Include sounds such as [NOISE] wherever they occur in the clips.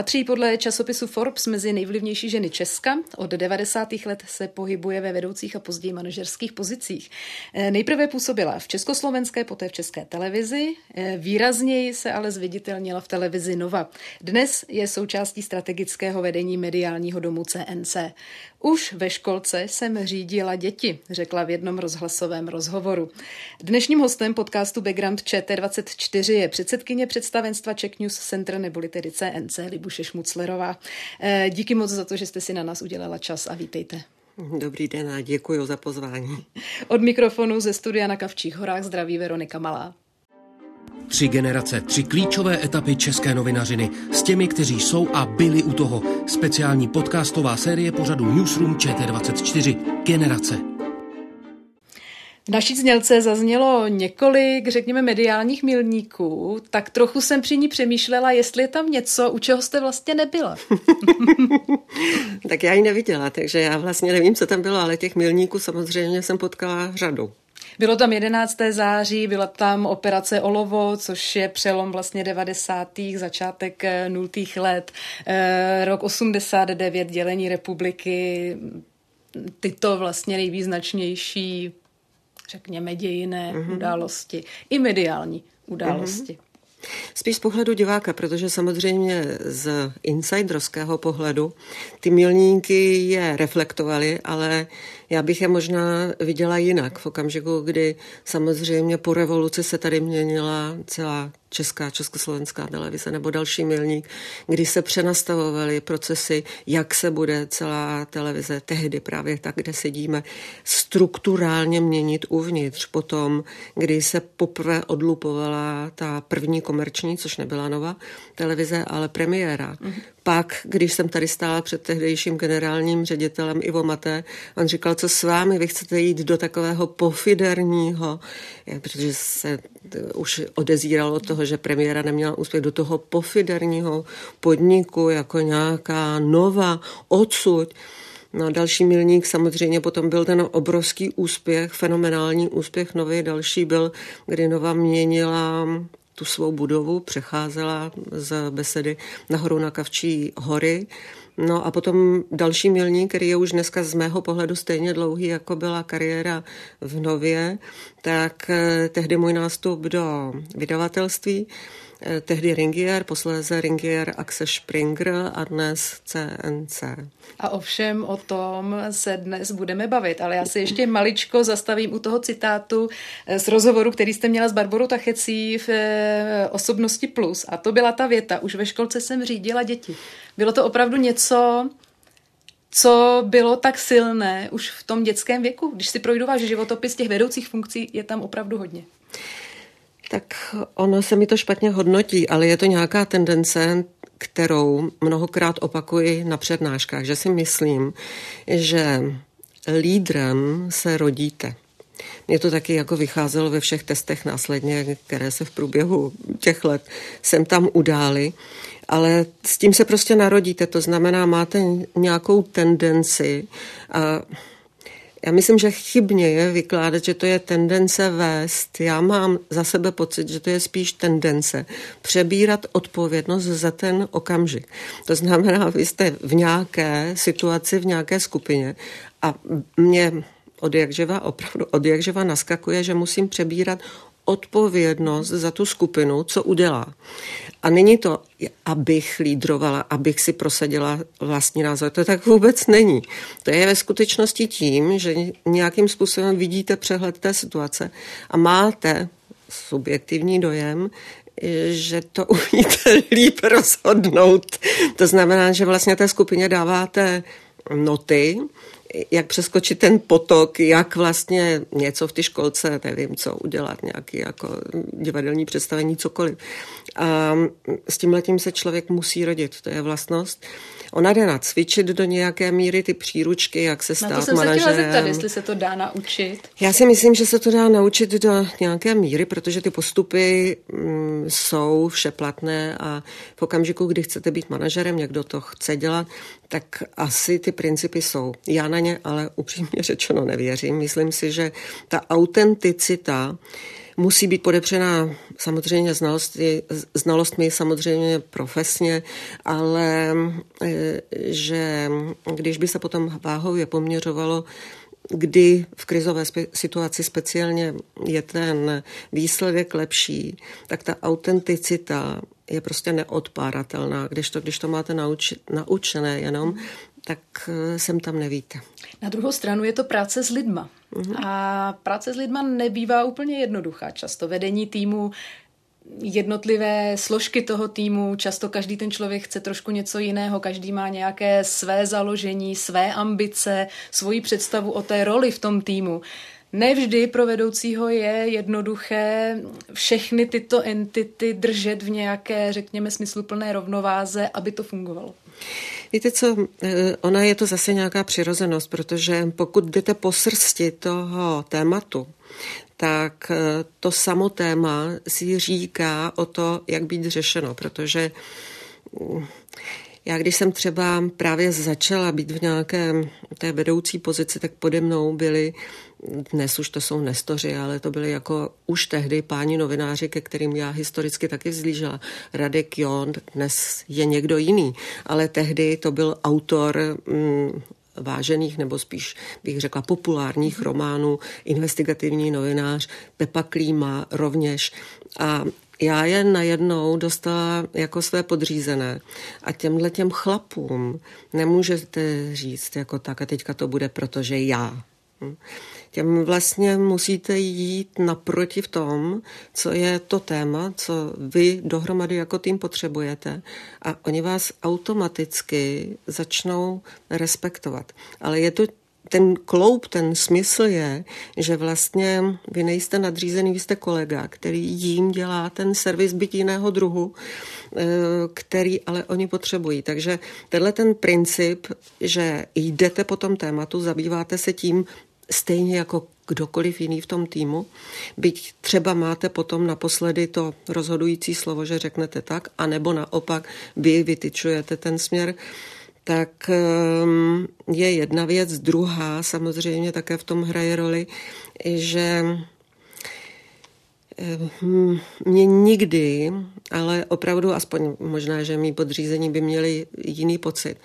Patří podle časopisu Forbes mezi nejvlivnější ženy Česka. Od 90. let se pohybuje ve vedoucích a později manažerských pozicích. Eh, nejprve působila v československé, poté v české televizi. Eh, výrazněji se ale zviditelnila v televizi Nova. Dnes je součástí strategického vedení mediálního domu CNC. Už ve školce jsem řídila děti, řekla v jednom rozhlasovém rozhovoru. Dnešním hostem podcastu Background ČT24 je předsedkyně představenstva Czech News Center neboli tedy CNC Libuše Šmuclerová. Eh, díky moc za to, že jste si na nás udělala čas a vítejte. Dobrý den a děkuji za pozvání. Od mikrofonu ze studia na Kavčích horách zdraví Veronika Malá. Tři generace, tři klíčové etapy české novinařiny s těmi, kteří jsou a byli u toho. Speciální podcastová série pořadu Newsroom ČT24. Generace. V naší znělce zaznělo několik, řekněme, mediálních milníků, tak trochu jsem při ní přemýšlela, jestli je tam něco, u čeho jste vlastně nebyla. [LAUGHS] tak já ji neviděla, takže já vlastně nevím, co tam bylo, ale těch milníků samozřejmě jsem potkala řadu. Bylo tam 11. září, byla tam operace Olovo, což je přelom vlastně 90. začátek 0. Eh, let, eh, rok 89, dělení republiky, tyto vlastně nejvýznačnější, řekněme, dějiné mm-hmm. události, i mediální události. Mm-hmm. Spíš z pohledu diváka, protože samozřejmě z insiderského pohledu ty milníky je reflektovaly, ale já bych je možná viděla jinak v okamžiku, kdy samozřejmě po revoluci se tady měnila celá česká, československá televize nebo další milník, kdy se přenastavovaly procesy, jak se bude celá televize tehdy právě tak, kde sedíme, strukturálně měnit uvnitř. Potom, kdy se poprvé odlupovala ta první komerční, což nebyla nová televize, ale premiéra. Mm-hmm. Pak, když jsem tady stála před tehdejším generálním ředitelem Ivo Maté, on říkal, co s vámi, vy chcete jít do takového pofiderního, protože se už odezíralo od toho, že premiéra neměla úspěch do toho pofiderního podniku jako nějaká nova odsud. No další milník samozřejmě potom byl ten obrovský úspěch, fenomenální úspěch nový. Další byl, kdy Nova měnila tu svou budovu, přecházela z besedy nahoru na Kavčí hory. No a potom další milník, který je už dneska z mého pohledu stejně dlouhý, jako byla kariéra v Nově, tak eh, tehdy můj nástup do vydavatelství, tehdy Ringier, posléze Ringier Axe Springer a dnes CNC. A ovšem o tom se dnes budeme bavit, ale já se ještě maličko zastavím u toho citátu eh, z rozhovoru, který jste měla s Barborou Tachecí v eh, Osobnosti Plus a to byla ta věta, už ve školce jsem řídila děti. Bylo to opravdu něco, co bylo tak silné už v tom dětském věku? Když si projdu váš životopis těch vedoucích funkcí, je tam opravdu hodně. Tak ono se mi to špatně hodnotí, ale je to nějaká tendence, kterou mnohokrát opakuji na přednáškách, že si myslím, že lídrem se rodíte. Mně to taky jako vycházelo ve všech testech následně, které se v průběhu těch let sem tam udály, ale s tím se prostě narodíte, to znamená, máte nějakou tendenci a já myslím, že chybně je vykládat, že to je tendence vést. Já mám za sebe pocit, že to je spíš tendence přebírat odpovědnost za ten okamžik. To znamená, vy jste v nějaké situaci, v nějaké skupině a mě od jakživa, opravdu od jakživa naskakuje, že musím přebírat odpovědnost za tu skupinu, co udělá. A není to, abych lídrovala, abych si prosadila vlastní názor. To tak vůbec není. To je ve skutečnosti tím, že nějakým způsobem vidíte přehled té situace a máte subjektivní dojem, že to umíte [LAUGHS] líp rozhodnout. To znamená, že vlastně té skupině dáváte noty, jak přeskočit ten potok, jak vlastně něco v té školce, nevím, co udělat, nějaký jako divadelní představení, cokoliv. A s tím letím se člověk musí rodit, to je vlastnost. Ona jde nacvičit do nějaké míry ty příručky, jak se stát Na to jsem manažerem. se chtěla zeptat, jestli se to dá naučit. Já si myslím, že se to dá naučit do nějaké míry, protože ty postupy mm, jsou všeplatné a v okamžiku, kdy chcete být manažerem, někdo to chce dělat, tak asi ty principy jsou. Já na ně ale upřímně [LAUGHS] řečeno nevěřím. Myslím si, že ta autenticita musí být podepřená samozřejmě znalosti, znalostmi, samozřejmě profesně, ale eh, že když by se potom váhově poměřovalo, kdy v krizové situaci speciálně je ten výsledek lepší, tak ta autenticita je prostě neodpáratelná. Když to, když to máte nauč, naučené jenom, tak eh, sem tam nevíte. Na druhou stranu je to práce s lidma. Uhum. A práce s lidma nebývá úplně jednoduchá. Často vedení týmu jednotlivé složky toho týmu, často každý ten člověk chce trošku něco jiného, každý má nějaké své založení, své ambice, svoji představu o té roli v tom týmu. Nevždy pro vedoucího je jednoduché všechny tyto entity držet v nějaké, řekněme, smysluplné rovnováze, aby to fungovalo. Víte co, eh, ona je to zase nějaká přirozenost, protože pokud jdete po srsti toho tématu, tak eh, to samo téma si říká o to, jak být řešeno, protože mm, já když jsem třeba právě začala být v nějaké té vedoucí pozici, tak pode mnou byli, dnes už to jsou nestoři, ale to byli jako už tehdy páni novináři, ke kterým já historicky taky vzlížela. Radek Jon, dnes je někdo jiný, ale tehdy to byl autor mm, vážených nebo spíš bych řekla populárních mhm. románů, investigativní novinář Pepa Klíma rovněž. A já je najednou dostala jako své podřízené a těmhle těm chlapům nemůžete říct jako tak a teďka to bude, protože já. Hm? Těm vlastně musíte jít naproti v tom, co je to téma, co vy dohromady jako tým potřebujete a oni vás automaticky začnou respektovat. Ale je to ten kloup, ten smysl je, že vlastně vy nejste nadřízený, vy jste kolega, který jim dělá ten servis byt jiného druhu, eh, který ale oni potřebují. Takže tenhle ten princip, že jdete po tom tématu, zabýváte se tím stejně jako kdokoliv jiný v tom týmu, byť třeba máte potom naposledy to rozhodující slovo, že řeknete tak, anebo naopak vy vytyčujete ten směr, tak ehm, je jedna věc. Druhá samozřejmě také v tom hraje roli, že ehm, mě nikdy, ale opravdu aspoň možná, že mý podřízení by měli jiný pocit,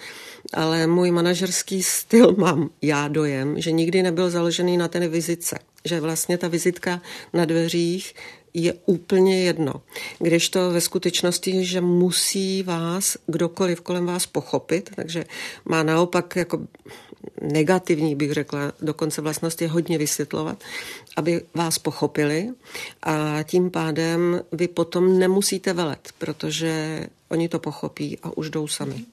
ale můj manažerský styl [LAUGHS] mám já dojem, že nikdy nebyl založený na té vizitce. Že vlastně ta vizitka na dveřích je úplně jedno. Když to ve skutečnosti, že musí vás kdokoliv kolem vás pochopit, takže má naopak jako negativní, bych řekla, dokonce vlastnosti hodně vysvětlovat, aby vás pochopili a tím pádem vy potom nemusíte velet, protože oni to pochopí a už jdou sami.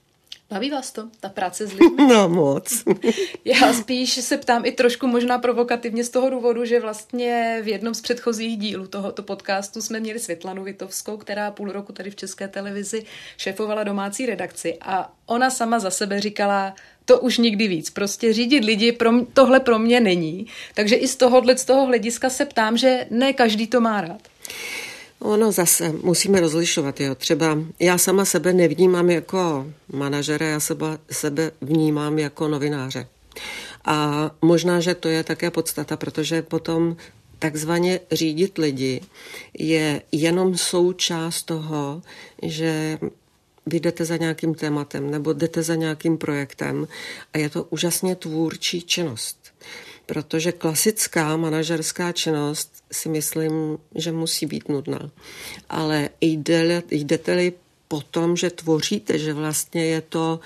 Baví vás to, ta práce s lidmi? [LAUGHS] No moc. [LAUGHS] Já spíš se ptám i trošku možná provokativně z toho důvodu, že vlastně v jednom z předchozích dílů tohoto podcastu jsme měli Světlanu Vitovskou, která půl roku tady v České televizi šéfovala domácí redakci a ona sama za sebe říkala, to už nikdy víc. Prostě řídit lidi, pro mě, tohle pro mě není. Takže i z tohohle, z toho hlediska se ptám, že ne každý to má rád. Ono zase musíme rozlišovat. Jo. Třeba já sama sebe nevnímám jako manažera, já sebe, sebe vnímám jako novináře. A možná, že to je také podstata, protože potom takzvaně řídit lidi je jenom součást toho, že vy jdete za nějakým tématem nebo jdete za nějakým projektem a je to úžasně tvůrčí činnost protože klasická manažerská činnost si myslím, že musí být nudná. Ale jde, jdete-li po tom, že tvoříte, že vlastně je to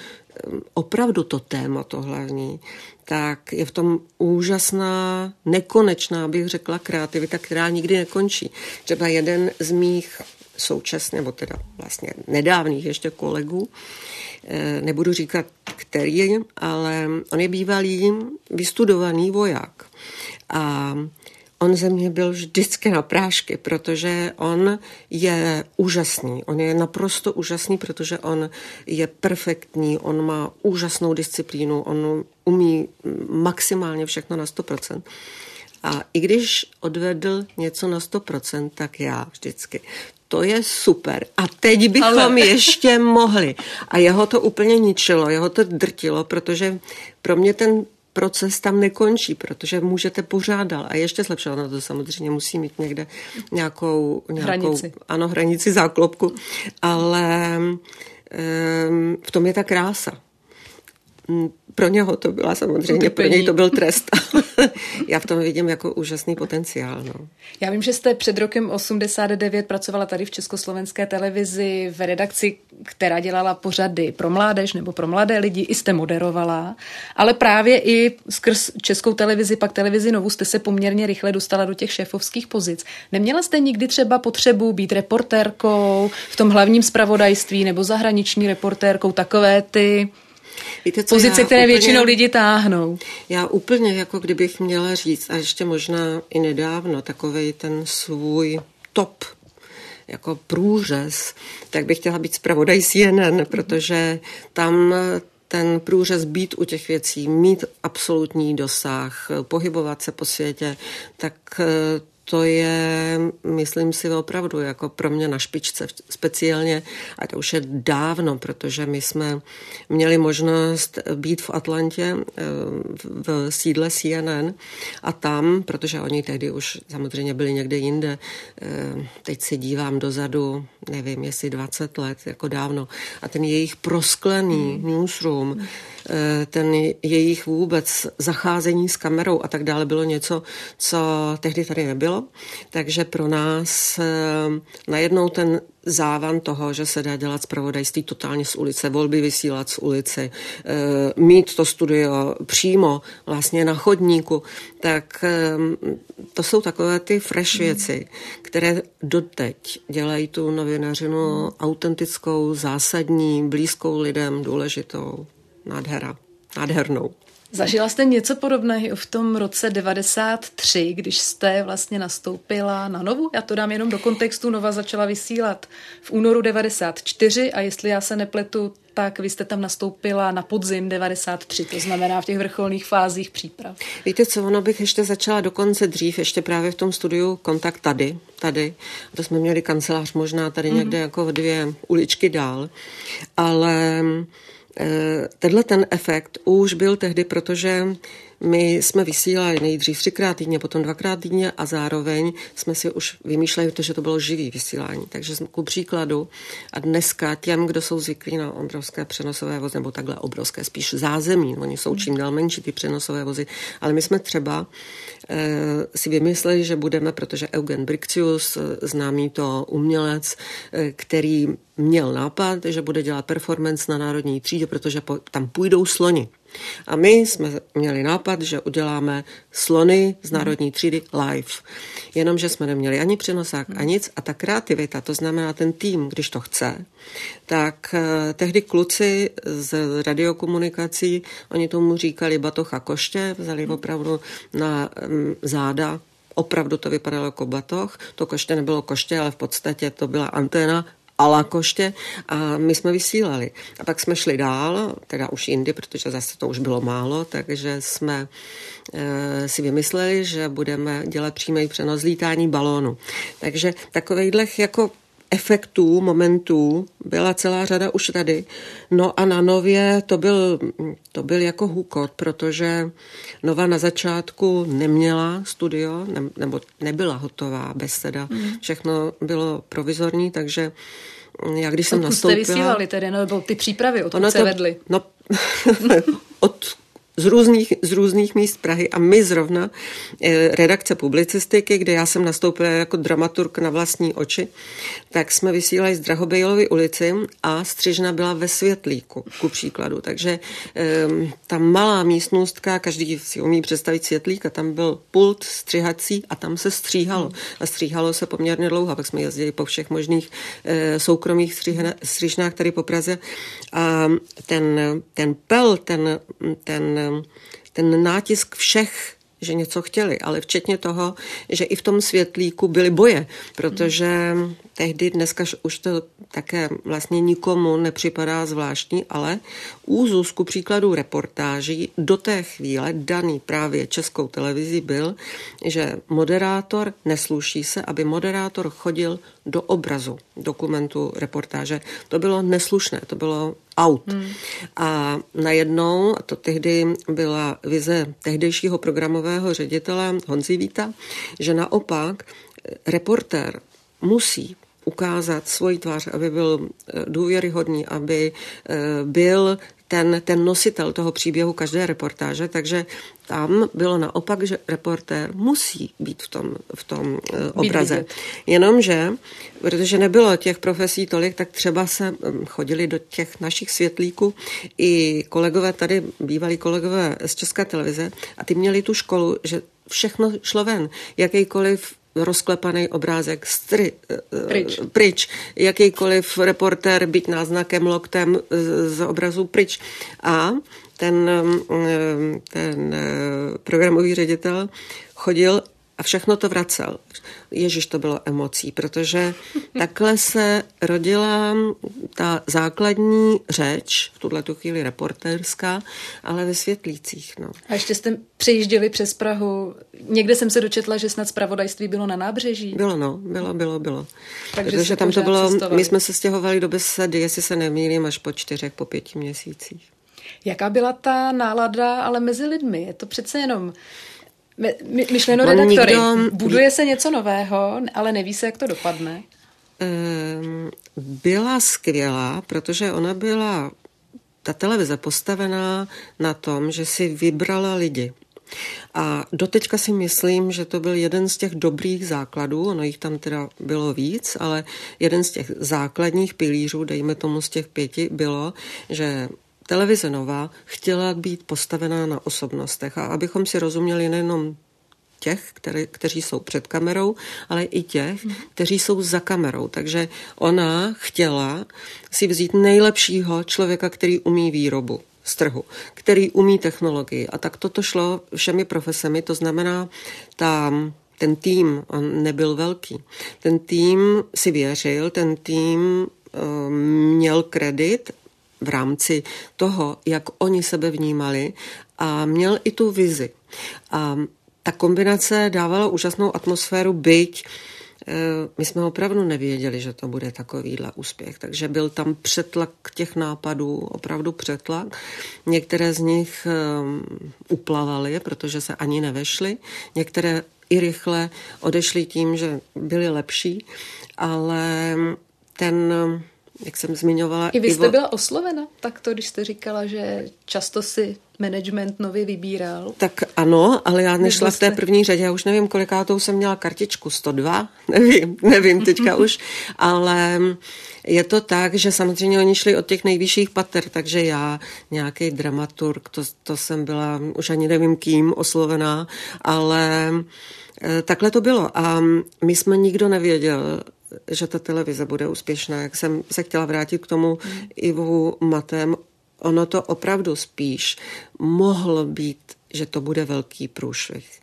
opravdu to téma, to hlavní, tak je v tom úžasná, nekonečná, bych řekla, kreativita, která nikdy nekončí. Třeba jeden z mých současně, nebo teda vlastně nedávných ještě kolegů, eh, nebudu říkat který, ale on je bývalý vystudovaný voják. A On ze mě byl vždycky na prášky, protože on je úžasný. On je naprosto úžasný, protože on je perfektní, on má úžasnou disciplínu, on umí maximálně všechno na 100%. A i když odvedl něco na 100%, tak já vždycky. To je super. A teď bychom Ale... [LAUGHS] ještě mohli. A jeho to úplně ničilo, jeho to drtilo, protože pro mě ten proces tam nekončí, protože můžete pořád dál a ještě zlepšovat na to samozřejmě musí mít někde nějakou, nějakou hranici. ano, hranici záklopku, ale um, v tom je ta krása pro něho to byla samozřejmě, pro něj to byl trest. [LAUGHS] [LAUGHS] Já v tom vidím jako úžasný potenciál. No. Já vím, že jste před rokem 89 pracovala tady v Československé televizi v redakci, která dělala pořady pro mládež nebo pro mladé lidi, i jste moderovala, ale právě i skrz Českou televizi, pak televizi Novu jste se poměrně rychle dostala do těch šéfovských pozic. Neměla jste nikdy třeba potřebu být reportérkou v tom hlavním spravodajství nebo zahraniční reportérkou, takové ty Víte, co pozice, které úplně, většinou lidi táhnou. Já úplně, jako kdybych měla říct, a ještě možná i nedávno, takový ten svůj top jako průřez, tak bych chtěla být zpravodaj CNN, protože tam ten průřez být u těch věcí, mít absolutní dosah, pohybovat se po světě, tak to je, myslím si, opravdu jako pro mě na špičce speciálně, a to už je dávno, protože my jsme měli možnost být v Atlantě eh, v sídle CNN a tam, protože oni tehdy už samozřejmě byli někde jinde, eh, teď se dívám dozadu, nevím, jestli 20 let, jako dávno, a ten jejich prosklený hmm. newsroom, Eh, ten jejich vůbec zacházení s kamerou a tak dále bylo něco, co tehdy tady nebylo. Takže pro nás eh, najednou ten závan toho, že se dá dělat zpravodajství totálně z ulice, volby vysílat z ulici, eh, mít to studio přímo vlastně na chodníku, tak to jsou takové ty fresh hmm. věci, které doteď dělají tu novinařinu autentickou, zásadní, blízkou lidem, důležitou nádhera, nádhernou. Zažila jste něco podobného v tom roce 93, když jste vlastně nastoupila na Novu? Já to dám jenom do kontextu. Nova začala vysílat v únoru 94 a jestli já se nepletu, tak vy jste tam nastoupila na podzim 93, to znamená v těch vrcholných fázích příprav. Víte co, ono bych ještě začala dokonce dřív, ještě právě v tom studiu Kontakt tady, tady. To jsme měli kancelář možná tady mm-hmm. někde jako dvě uličky dál, ale tenhle ten efekt už byl tehdy, protože my jsme vysílali nejdřív třikrát týdně, potom dvakrát týdně a zároveň jsme si už vymýšleli to, že to bylo živý vysílání. Takže ku příkladu a dneska těm, kdo jsou zvyklí na obrovské přenosové vozy, nebo takhle obrovské, spíš zázemí, oni jsou čím dál menší ty přenosové vozy, ale my jsme třeba Eh, si vymysleli, že budeme, protože Eugen Brixius, eh, známý to umělec, eh, který měl nápad, že bude dělat performance na národní třídě, protože tam půjdou sloni. A my jsme měli nápad, že uděláme slony z národní třídy live. Jenomže jsme neměli ani přenosák, ani nic. A ta kreativita, to znamená ten tým, když to chce, tak eh, tehdy kluci z radiokomunikací, oni tomu říkali batocha koště, vzali opravdu na mm, záda opravdu to vypadalo jako batoh. To koště nebylo koště, ale v podstatě to byla anténa ala koště a my jsme vysílali. A pak jsme šli dál, teda už jindy, protože zase to už bylo málo, takže jsme e, si vymysleli, že budeme dělat přímý přenos lítání balónu. Takže takovýchhle jako efektů, momentů byla celá řada už tady. No a na Nově to byl, to byl jako hůkot, protože Nova na začátku neměla studio, ne, nebo nebyla hotová bez teda. Mm. Všechno bylo provizorní, takže já když jsem Odkud nastoupila... jste vysílali tedy, nebo ty přípravy, odkud ono se to, vedly? No, [LAUGHS] od z různých, z různých míst Prahy a my zrovna eh, redakce publicistiky, kde já jsem nastoupila jako dramaturg na vlastní oči, tak jsme vysílali z Drahobejlovy ulici a střižna byla ve Světlíku, ku příkladu. Takže um, ta malá místnostka, každý si umí představit Světlík a tam byl pult střihací a tam se stříhalo. A stříhalo se poměrně dlouho, pak jsme jezdili po všech možných uh, soukromých střižnách tady po Praze a ten, ten pel, ten, ten ten nátisk všech že něco chtěli, ale včetně toho, že i v tom světlíku byly boje, protože tehdy dneska už to také vlastně nikomu nepřipadá zvláštní, ale úzus ku příkladu reportáží do té chvíle daný právě českou televizi byl, že moderátor nesluší se, aby moderátor chodil do obrazu dokumentu reportáže. To bylo neslušné, to bylo out. Hmm. A najednou, a to tehdy byla vize tehdejšího programového ředitele Honzi Víta, že naopak reportér musí ukázat svoji tvář, aby byl eh, důvěryhodný, aby eh, byl ten, ten nositel toho příběhu každé reportáže, takže tam bylo naopak, že reportér musí být v tom, v tom uh, obraze. Jenomže, protože nebylo těch profesí tolik, tak třeba se chodili do těch našich světlíků i kolegové tady, bývalí kolegové z České televize a ty měli tu školu, že všechno šlo ven. Jakýkoliv rozklepaný obrázek stry, eh, pryč. pryč. Jakýkoliv reportér být náznakem loktem z obrazu pryč. A ten, eh, ten eh, programový ředitel chodil a všechno to vracel. Ježíš, to bylo emocí, protože [LAUGHS] takhle se rodila ta základní řeč, v tuhle tu chvíli reportérská, ale ve světlících. No. A ještě jste přejížděli přes Prahu. Někde jsem se dočetla, že snad zpravodajství bylo na nábřeží. Bylo, no, bylo, bylo, bylo. Takže protože tam to bylo, cestovali. my jsme se stěhovali do Besedy, jestli se nemýlím, až po čtyřech, po pěti měsících. Jaká byla ta nálada ale mezi lidmi? Je to přece jenom my, my, myšleno On redaktory. Nikdo... Buduje se něco nového, ale neví se, jak to dopadne. Um, byla skvělá, protože ona byla, ta televize postavená na tom, že si vybrala lidi. A doteďka si myslím, že to byl jeden z těch dobrých základů, ono jich tam teda bylo víc, ale jeden z těch základních pilířů, dejme tomu z těch pěti, bylo, že televize Nová chtěla být postavená na osobnostech a abychom si rozuměli nejenom těch, který, kteří jsou před kamerou, ale i těch, mm. kteří jsou za kamerou. Takže ona chtěla si vzít nejlepšího člověka, který umí výrobu z trhu, který umí technologii. A tak toto šlo všemi profesemi, to znamená, ta, ten tým, on nebyl velký, ten tým si věřil, ten tým um, měl kredit v rámci toho, jak oni sebe vnímali a měl i tu vizi. A ta kombinace dávala úžasnou atmosféru, byť eh, my jsme opravdu nevěděli, že to bude takovýhle úspěch, takže byl tam přetlak těch nápadů, opravdu přetlak. Některé z nich eh, uplavaly, protože se ani nevešly, některé i rychle odešly tím, že byly lepší, ale ten jak jsem zmiňovala. I vy jste Ivo... byla oslovena takto, když jste říkala, že často si management nově vybíral? Tak ano, ale já nešla v té první řadě, já už nevím, kolikátou jsem měla kartičku, 102, [LAUGHS] nevím, nevím teďka už, ale je to tak, že samozřejmě oni šli od těch nejvyšších pater, takže já, nějaký dramaturg, to, to jsem byla, už ani nevím kým, oslovená, ale eh, takhle to bylo a my jsme nikdo nevěděl, že ta televize bude úspěšná. Jak jsem se chtěla vrátit k tomu. Ivu Matem, ono to opravdu spíš mohlo být, že to bude velký průšvih.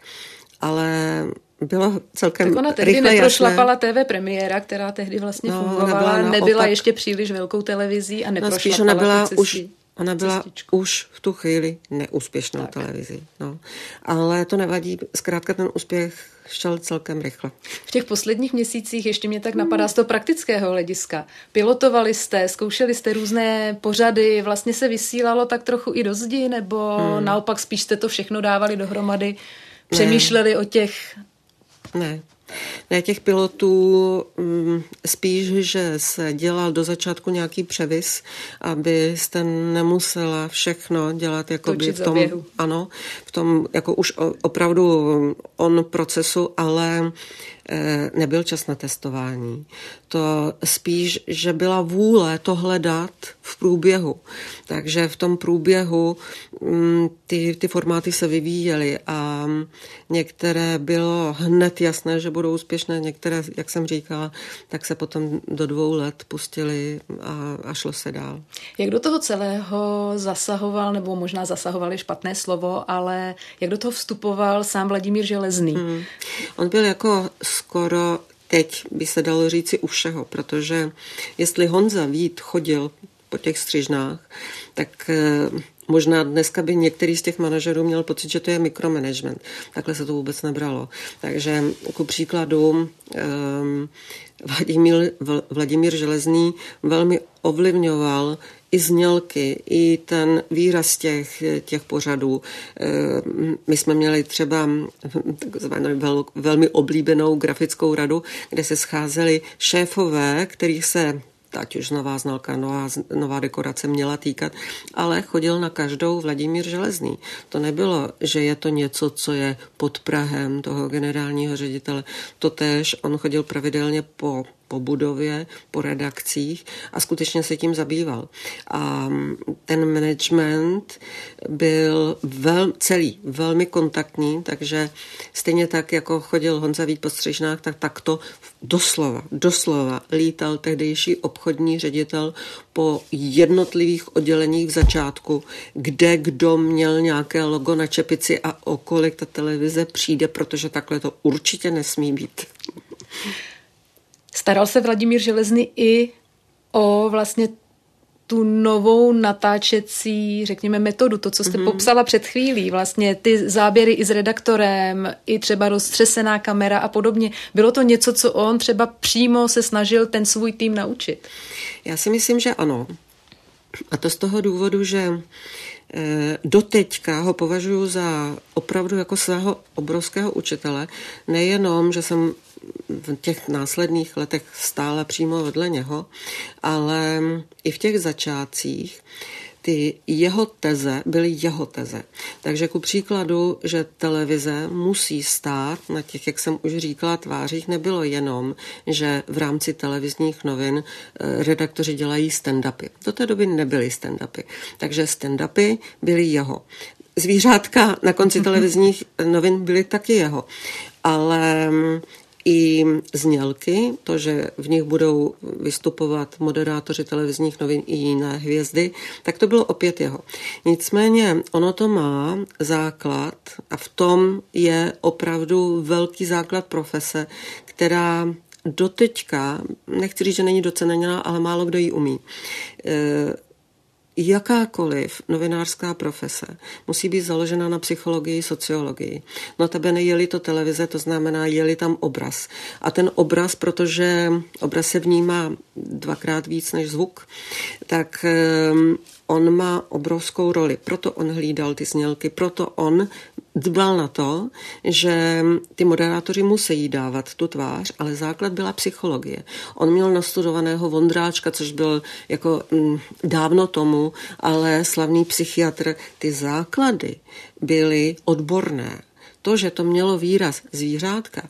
Ale bylo celkem Tak ona tehdy neprošlapala TV premiéra, která tehdy vlastně no, fungovala, nebyla, nebyla ještě příliš velkou televizí a neprošlapala no, spíš ona byla už Ona byla cestičku. už v tu chvíli neúspěšnou tak. televizi. No. Ale to nevadí, zkrátka ten úspěch šel celkem rychle. V těch posledních měsících ještě mě tak napadá z toho praktického hlediska. Pilotovali jste, zkoušeli jste různé pořady, vlastně se vysílalo tak trochu i do zdi, nebo hmm. naopak spíš jste to všechno dávali dohromady, přemýšleli ne. o těch ne. Ne, těch pilotů mm, spíš, že se dělal do začátku nějaký převis, abyste nemusela všechno dělat jako by v tom, ano, v tom jako už opravdu on procesu, ale nebyl čas na testování. To spíš, že byla vůle to hledat v průběhu. Takže v tom průběhu mm, ty, ty formáty se vyvíjely a některé bylo hned jasné, že budou úspěšné, některé, jak jsem říkala, tak se potom do dvou let pustili a, a šlo se dál. Jak do toho celého zasahoval, nebo možná zasahovali špatné slovo, ale jak do toho vstupoval sám Vladimír Železný? Hmm. On byl jako skoro teď by se dalo říci u všeho, protože jestli Honza Vít chodil po těch střižnách, tak eh, Možná dneska by některý z těch manažerů měl pocit, že to je mikromanagement. Takhle se to vůbec nebralo. Takže ku příkladu um, Vladimír, Vladimír Železný velmi ovlivňoval i znělky, i ten výraz těch, těch pořadů. Ehm, my jsme měli třeba takzvanou vel, velmi oblíbenou grafickou radu, kde se scházeli šéfové, kterých se ať už nová znalka, nová, nová dekorace měla týkat, ale chodil na každou Vladimír Železný. To nebylo, že je to něco, co je pod Prahem toho generálního ředitele. Totež on chodil pravidelně po po budově, po redakcích a skutečně se tím zabýval. A ten management byl vel, celý velmi kontaktní, takže stejně tak, jako chodil Honza Vít po střižnách, tak takto doslova, doslova lítal tehdejší obchodní ředitel po jednotlivých odděleních v začátku, kde kdo měl nějaké logo na čepici a o kolik ta televize přijde, protože takhle to určitě nesmí být. Staral se Vladimír Železny i o vlastně tu novou natáčecí, řekněme, metodu, to, co jste mm-hmm. popsala před chvílí, vlastně ty záběry i s redaktorem, i třeba roztřesená kamera a podobně. Bylo to něco, co on třeba přímo se snažil ten svůj tým naučit? Já si myslím, že ano. A to z toho důvodu, že eh, doteďka ho považuji za opravdu jako svého obrovského učitele. Nejenom, že jsem v těch následných letech stále přímo vedle něho, ale i v těch začátcích ty jeho teze byly jeho teze. Takže ku příkladu, že televize musí stát na těch, jak jsem už říkala, tvářích, nebylo jenom, že v rámci televizních novin eh, redaktoři dělají stand-upy. Do té doby nebyly stand-upy. Takže stand-upy byly jeho. Zvířátka na konci [LAUGHS] televizních novin byly taky jeho. Ale i znělky, to, že v nich budou vystupovat moderátoři televizních novin i jiné hvězdy, tak to bylo opět jeho. Nicméně ono to má základ a v tom je opravdu velký základ profese, která doteďka, nechci říct, že není doceněná, ale málo kdo ji umí e, jakákoliv novinářská profese musí být založena na psychologii, sociologii. No tebe nejeli to televize, to znamená, jeli tam obraz. A ten obraz, protože obraz se vnímá dvakrát víc než zvuk, tak ehm, on má obrovskou roli. Proto on hlídal ty znělky, proto on dbal na to, že ty moderátoři musí dávat tu tvář, ale základ byla psychologie. On měl nastudovaného Vondráčka, což byl jako mm, dávno tomu, ale slavný psychiatr. Ty základy byly odborné. To, že to mělo výraz zvířátka,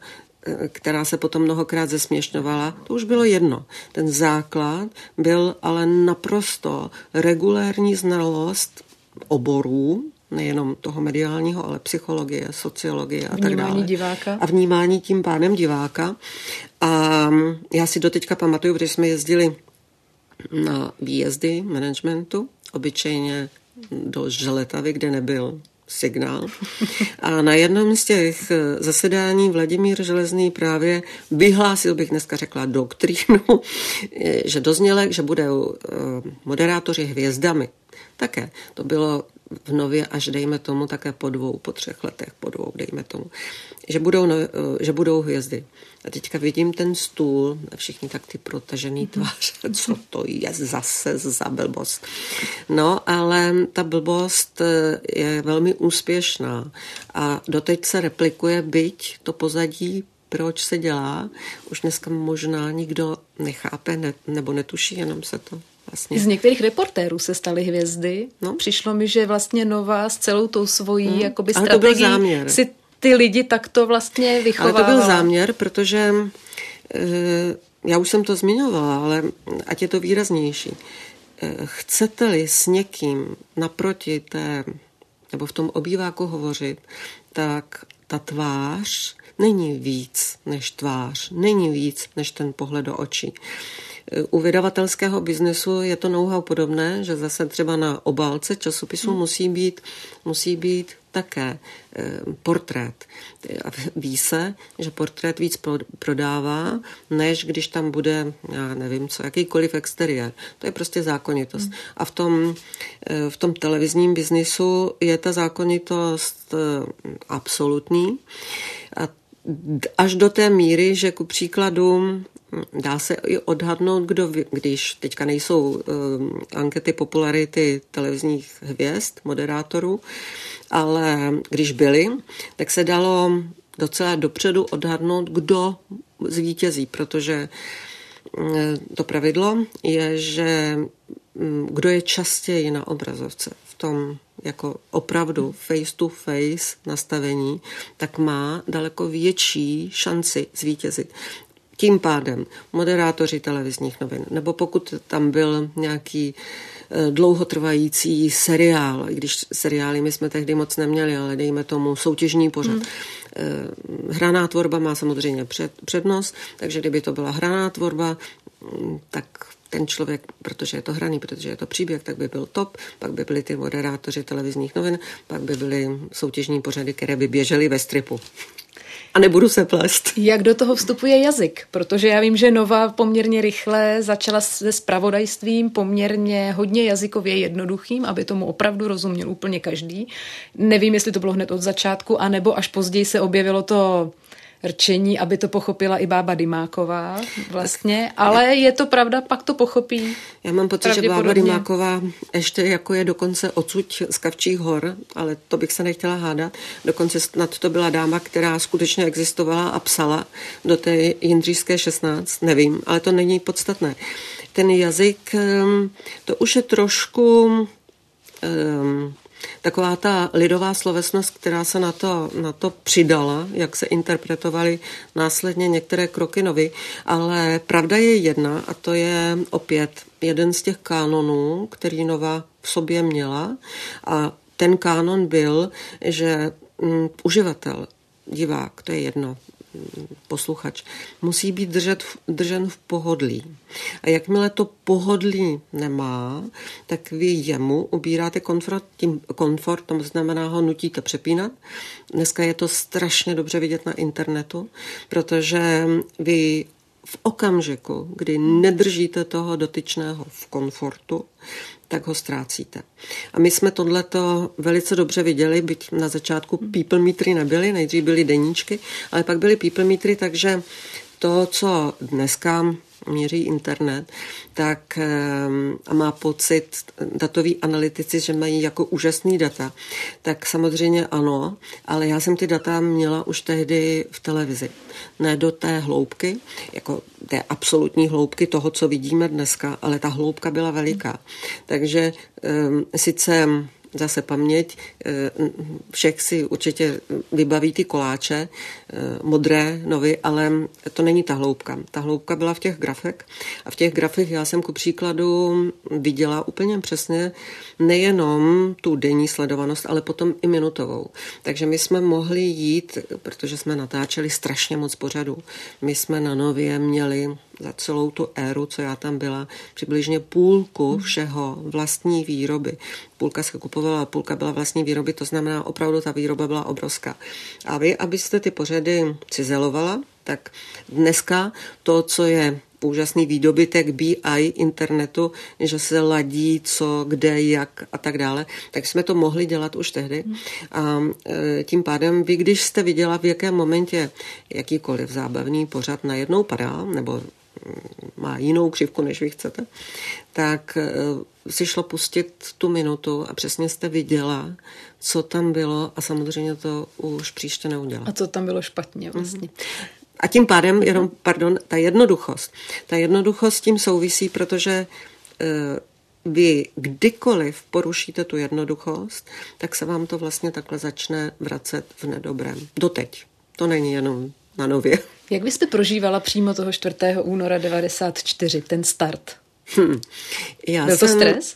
eh, která se potom mnohokrát zesměšňovala, to už bylo jedno. Ten základ byl ale naprosto regulérní znalost oborů, nejenom toho mediálního, ale psychologie, sociologie a vnímání tak dále. diváka. A vnímání tím pádem diváka. A já si doteďka pamatuju, když jsme jezdili na výjezdy managementu, obyčejně do Želetavy, kde nebyl signál. A na jednom z těch zasedání Vladimír Železný právě vyhlásil, bych dneska řekla, doktrínu, [LAUGHS] že dozněle, že budou eh, moderátoři hvězdami. Také to bylo v nově až dejme tomu také po dvou, po třech letech, po dvou, dejme tomu, že budou, no, že budou hvězdy. A teďka vidím ten stůl všichni tak ty protažený mhm. tváře, [LAUGHS] co to je zase za blbost. No, ale ta blbost eh, je velmi úspěšná a doteď se replikuje, byť to pozadí proč se dělá, už dneska možná nikdo nechápe ne, nebo netuší, jenom se to Vlastně. Z některých reportérů se staly hvězdy. No. Přišlo mi, že vlastně Nová s celou tou svojí hmm. jakoby Ale strategií si ty lidi takto vlastně vychovávala. Ale to byl záměr, protože e, já už jsem to zmiňovala, ale ať je to výraznější. E, chcete-li s někým naproti té, nebo v tom obýváku hovořit, tak ta tvář není víc než tvář, není víc než ten pohled do očí. U vydavatelského biznesu je to know-how podobné, že zase třeba na obálce časopisu hmm. musí být, musí být také eh, portrét. Ví se, že portrét víc pro, než když tam bude, já nevím co, jakýkoliv exteriér. To je prostě zákonitost. Hmm. A v tom, eh, v tom televizním biznisu je ta zákonitost eh, absolutní. A až do té míry, že ku příkladu Dá se i odhadnout, kdo, když teďka nejsou uh, ankety popularity televizních hvězd, moderátorů, ale když byly, tak se dalo docela dopředu odhadnout, kdo zvítězí, protože to pravidlo je, že kdo je častěji na obrazovce v tom jako opravdu face to face nastavení, tak má daleko větší šanci zvítězit. Tím pádem moderátoři televizních novin, nebo pokud tam byl nějaký eh, dlouhotrvající seriál, i když seriály my jsme tehdy moc neměli, ale dejme tomu soutěžní pořad. Hmm. Hraná tvorba má samozřejmě před, přednost, takže kdyby to byla hraná tvorba, mm, tak ten člověk, protože je to hraný, protože je to příběh, tak by byl top, pak by byli ty moderátoři televizních novin, pak by byly soutěžní pořady, které by běžely ve stripu a nebudu se plést. Jak do toho vstupuje jazyk? Protože já vím, že Nova poměrně rychle začala se spravodajstvím poměrně hodně jazykově jednoduchým, aby tomu opravdu rozuměl úplně každý. Nevím, jestli to bylo hned od začátku, anebo až později se objevilo to rčení, aby to pochopila i bába Dymáková vlastně, ale je to pravda, pak to pochopí. Já mám pocit, že bába Dymáková ještě jako je dokonce odsud z Kavčích hor, ale to bych se nechtěla hádat. Dokonce snad to byla dáma, která skutečně existovala a psala do té Jindřížské 16, nevím, ale to není podstatné. Ten jazyk, ehm, to už je trošku um, taková ta lidová slovesnost, která se na to, na to přidala, jak se interpretovaly následně některé kroky novy, ale pravda je jedna a to je opět jeden z těch kánonů, který Nova v sobě měla. A ten kánon byl, že mm, uživatel, divák, to je jedno, posluchač, musí být držet, držen v pohodlí. A jakmile to pohodlí nemá, tak vy jemu ubíráte komfort, tím komfort, to znamená ho nutíte přepínat. Dneska je to strašně dobře vidět na internetu, protože vy v okamžiku, kdy nedržíte toho dotyčného v komfortu, tak ho ztrácíte. A my jsme tohleto velice dobře viděli, byť na začátku people metry nebyly, nejdřív byly deníčky, ale pak byly people metry, takže to, co dneska měří internet, tak ehm, a má pocit datoví analytici, že mají jako úžasný data, tak samozřejmě ano, ale já jsem ty data měla už tehdy v televizi. Ne do té hloubky, jako té absolutní hloubky toho, co vidíme dneska, ale ta hloubka byla veliká. Takže um, sice zase paměť. Eh, všech si určitě vybaví ty koláče, eh, modré, novy, ale to není ta hloubka. Ta hloubka byla v těch grafech a v těch grafech já jsem ku příkladu viděla úplně přesně nejenom tu denní sledovanost, ale potom i minutovou. Takže my jsme mohli jít, protože jsme natáčeli strašně moc pořadů. My jsme na Nově měli za celou tu éru, co já tam byla, přibližně půlku všeho vlastní výroby. Půlka se kupovala, půlka byla vlastní výroby, to znamená, opravdu ta výroba byla obrovská. A vy, abyste ty pořady cizelovala, tak dneska to, co je úžasný výdobytek BI internetu, že se ladí, co, kde, jak a tak dále, tak jsme to mohli dělat už tehdy. A e, tím pádem vy, když jste viděla, v jakém momentě jakýkoliv zábavný pořad najednou padá, nebo má jinou křivku, než vy chcete, tak eh, si šlo pustit tu minutu a přesně jste viděla, co tam bylo a samozřejmě to už příště neudělá. A co tam bylo špatně vlastně. Mm-hmm. A tím pádem, jenom, pardon, ta jednoduchost. Ta jednoduchost tím souvisí, protože uh, vy kdykoliv porušíte tu jednoduchost, tak se vám to vlastně takhle začne vracet v nedobrém. Doteď. To není jenom na nově. Jak byste prožívala přímo toho 4. února 94, ten start? Hm. Já Byl jsem, to stres?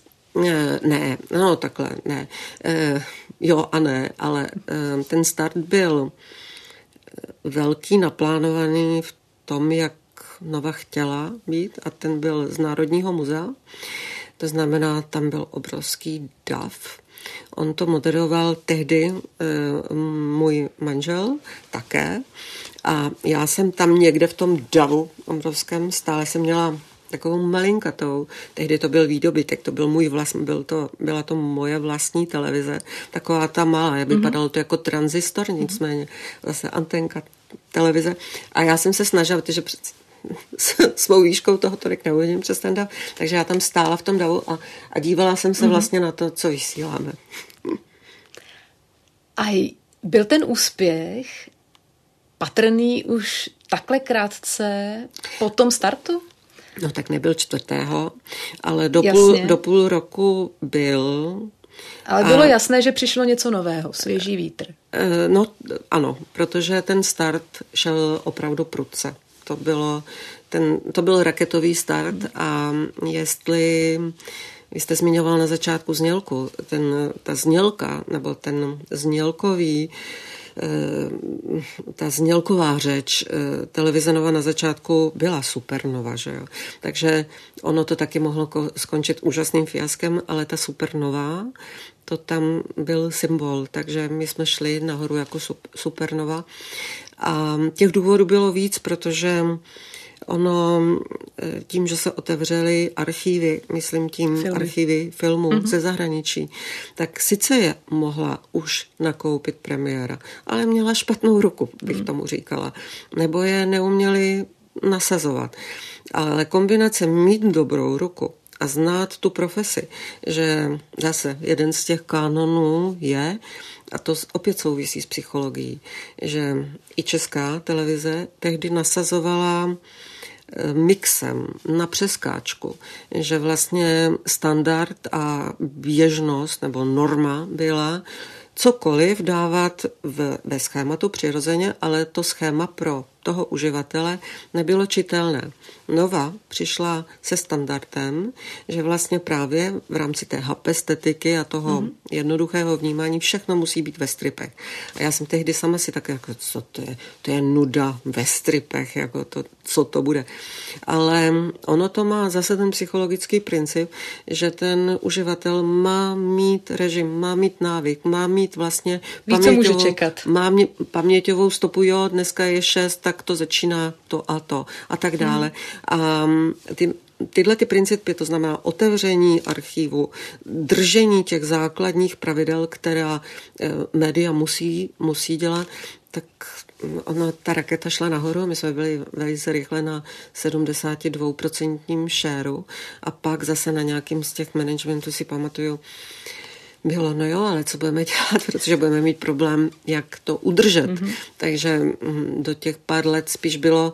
Ne, no takhle, ne. E, jo a ne, ale e, ten start byl velký, naplánovaný v tom, jak Nova chtěla být a ten byl z Národního muzea. To znamená, tam byl obrovský dav. On to moderoval tehdy e, můj manžel také a já jsem tam někde v tom davu obrovském stále jsem měla takovou malinkatou. Tehdy to byl výdobytek, to byl můj vlast, byl to, byla to moje vlastní televize, taková ta malá, mhm. vypadalo to jako tranzistor, nicméně zase antenka televize. A já jsem se snažila, protože před, s svou výškou toho tolik neuvidím přes ten dav, takže já tam stála v tom davu a, a dívala jsem se mm-hmm. vlastně na to, co vysíláme. A byl ten úspěch patrný už takhle krátce po tom startu? No tak nebyl čtvrtého, ale do, půl, do půl roku byl. Ale bylo a, jasné, že přišlo něco nového, svěží vítr. Eh, no ano, protože ten start šel opravdu prudce. To, bylo, ten, to byl raketový start a jestli vy jste zmiňoval na začátku znělku, ten, ta znělka nebo ten znělkový Eh, ta znělková řeč eh, televize Nova na začátku byla supernova, že jo. Takže ono to taky mohlo skončit úžasným fiaskem, ale ta supernova, to tam byl symbol, takže my jsme šli nahoru jako supernova. A těch důvodů bylo víc, protože Ono eh, tím, že se otevřely archívy, myslím tím Filmy. archívy filmů mm-hmm. ze zahraničí, tak sice je mohla už nakoupit premiéra, ale měla špatnou ruku, bych mm. tomu říkala. Nebo je neuměli nasazovat. Ale kombinace mít dobrou ruku a znát tu profesi, že zase jeden z těch kanonů je, a to opět souvisí s psychologií, že i česká televize tehdy nasazovala mixem na přeskáčku, že vlastně standard a běžnost nebo norma byla cokoliv dávat v, ve schématu přirozeně, ale to schéma pro toho uživatele nebylo čitelné. Nova přišla se standardem, že vlastně právě v rámci té hapestetiky a toho mm-hmm. jednoduchého vnímání všechno musí být ve stripech. A já jsem tehdy sama si tak jako, co to je, to je nuda ve stripech, jako to, co to bude. Ale ono to má zase ten psychologický princip, že ten uživatel má mít režim, má mít návyk, má mít vlastně Ví, paměťovou, co může čekat. Má mě, paměťovou stopu, jo, dneska je šest, tak to začíná to a to a tak dále. Hmm. A mm, ty, tyhle ty principy, to znamená otevření archivu, držení těch základních pravidel, která eh, média musí, musí dělat, tak ona, ta raketa šla nahoru, my jsme byli velice rychle na 72% šéru a pak zase na nějakým z těch managementů si pamatuju, bylo, no jo, ale co budeme dělat, [LAUGHS] protože budeme mít problém, jak to udržet. Mm-hmm. Takže mm, do těch pár let spíš bylo,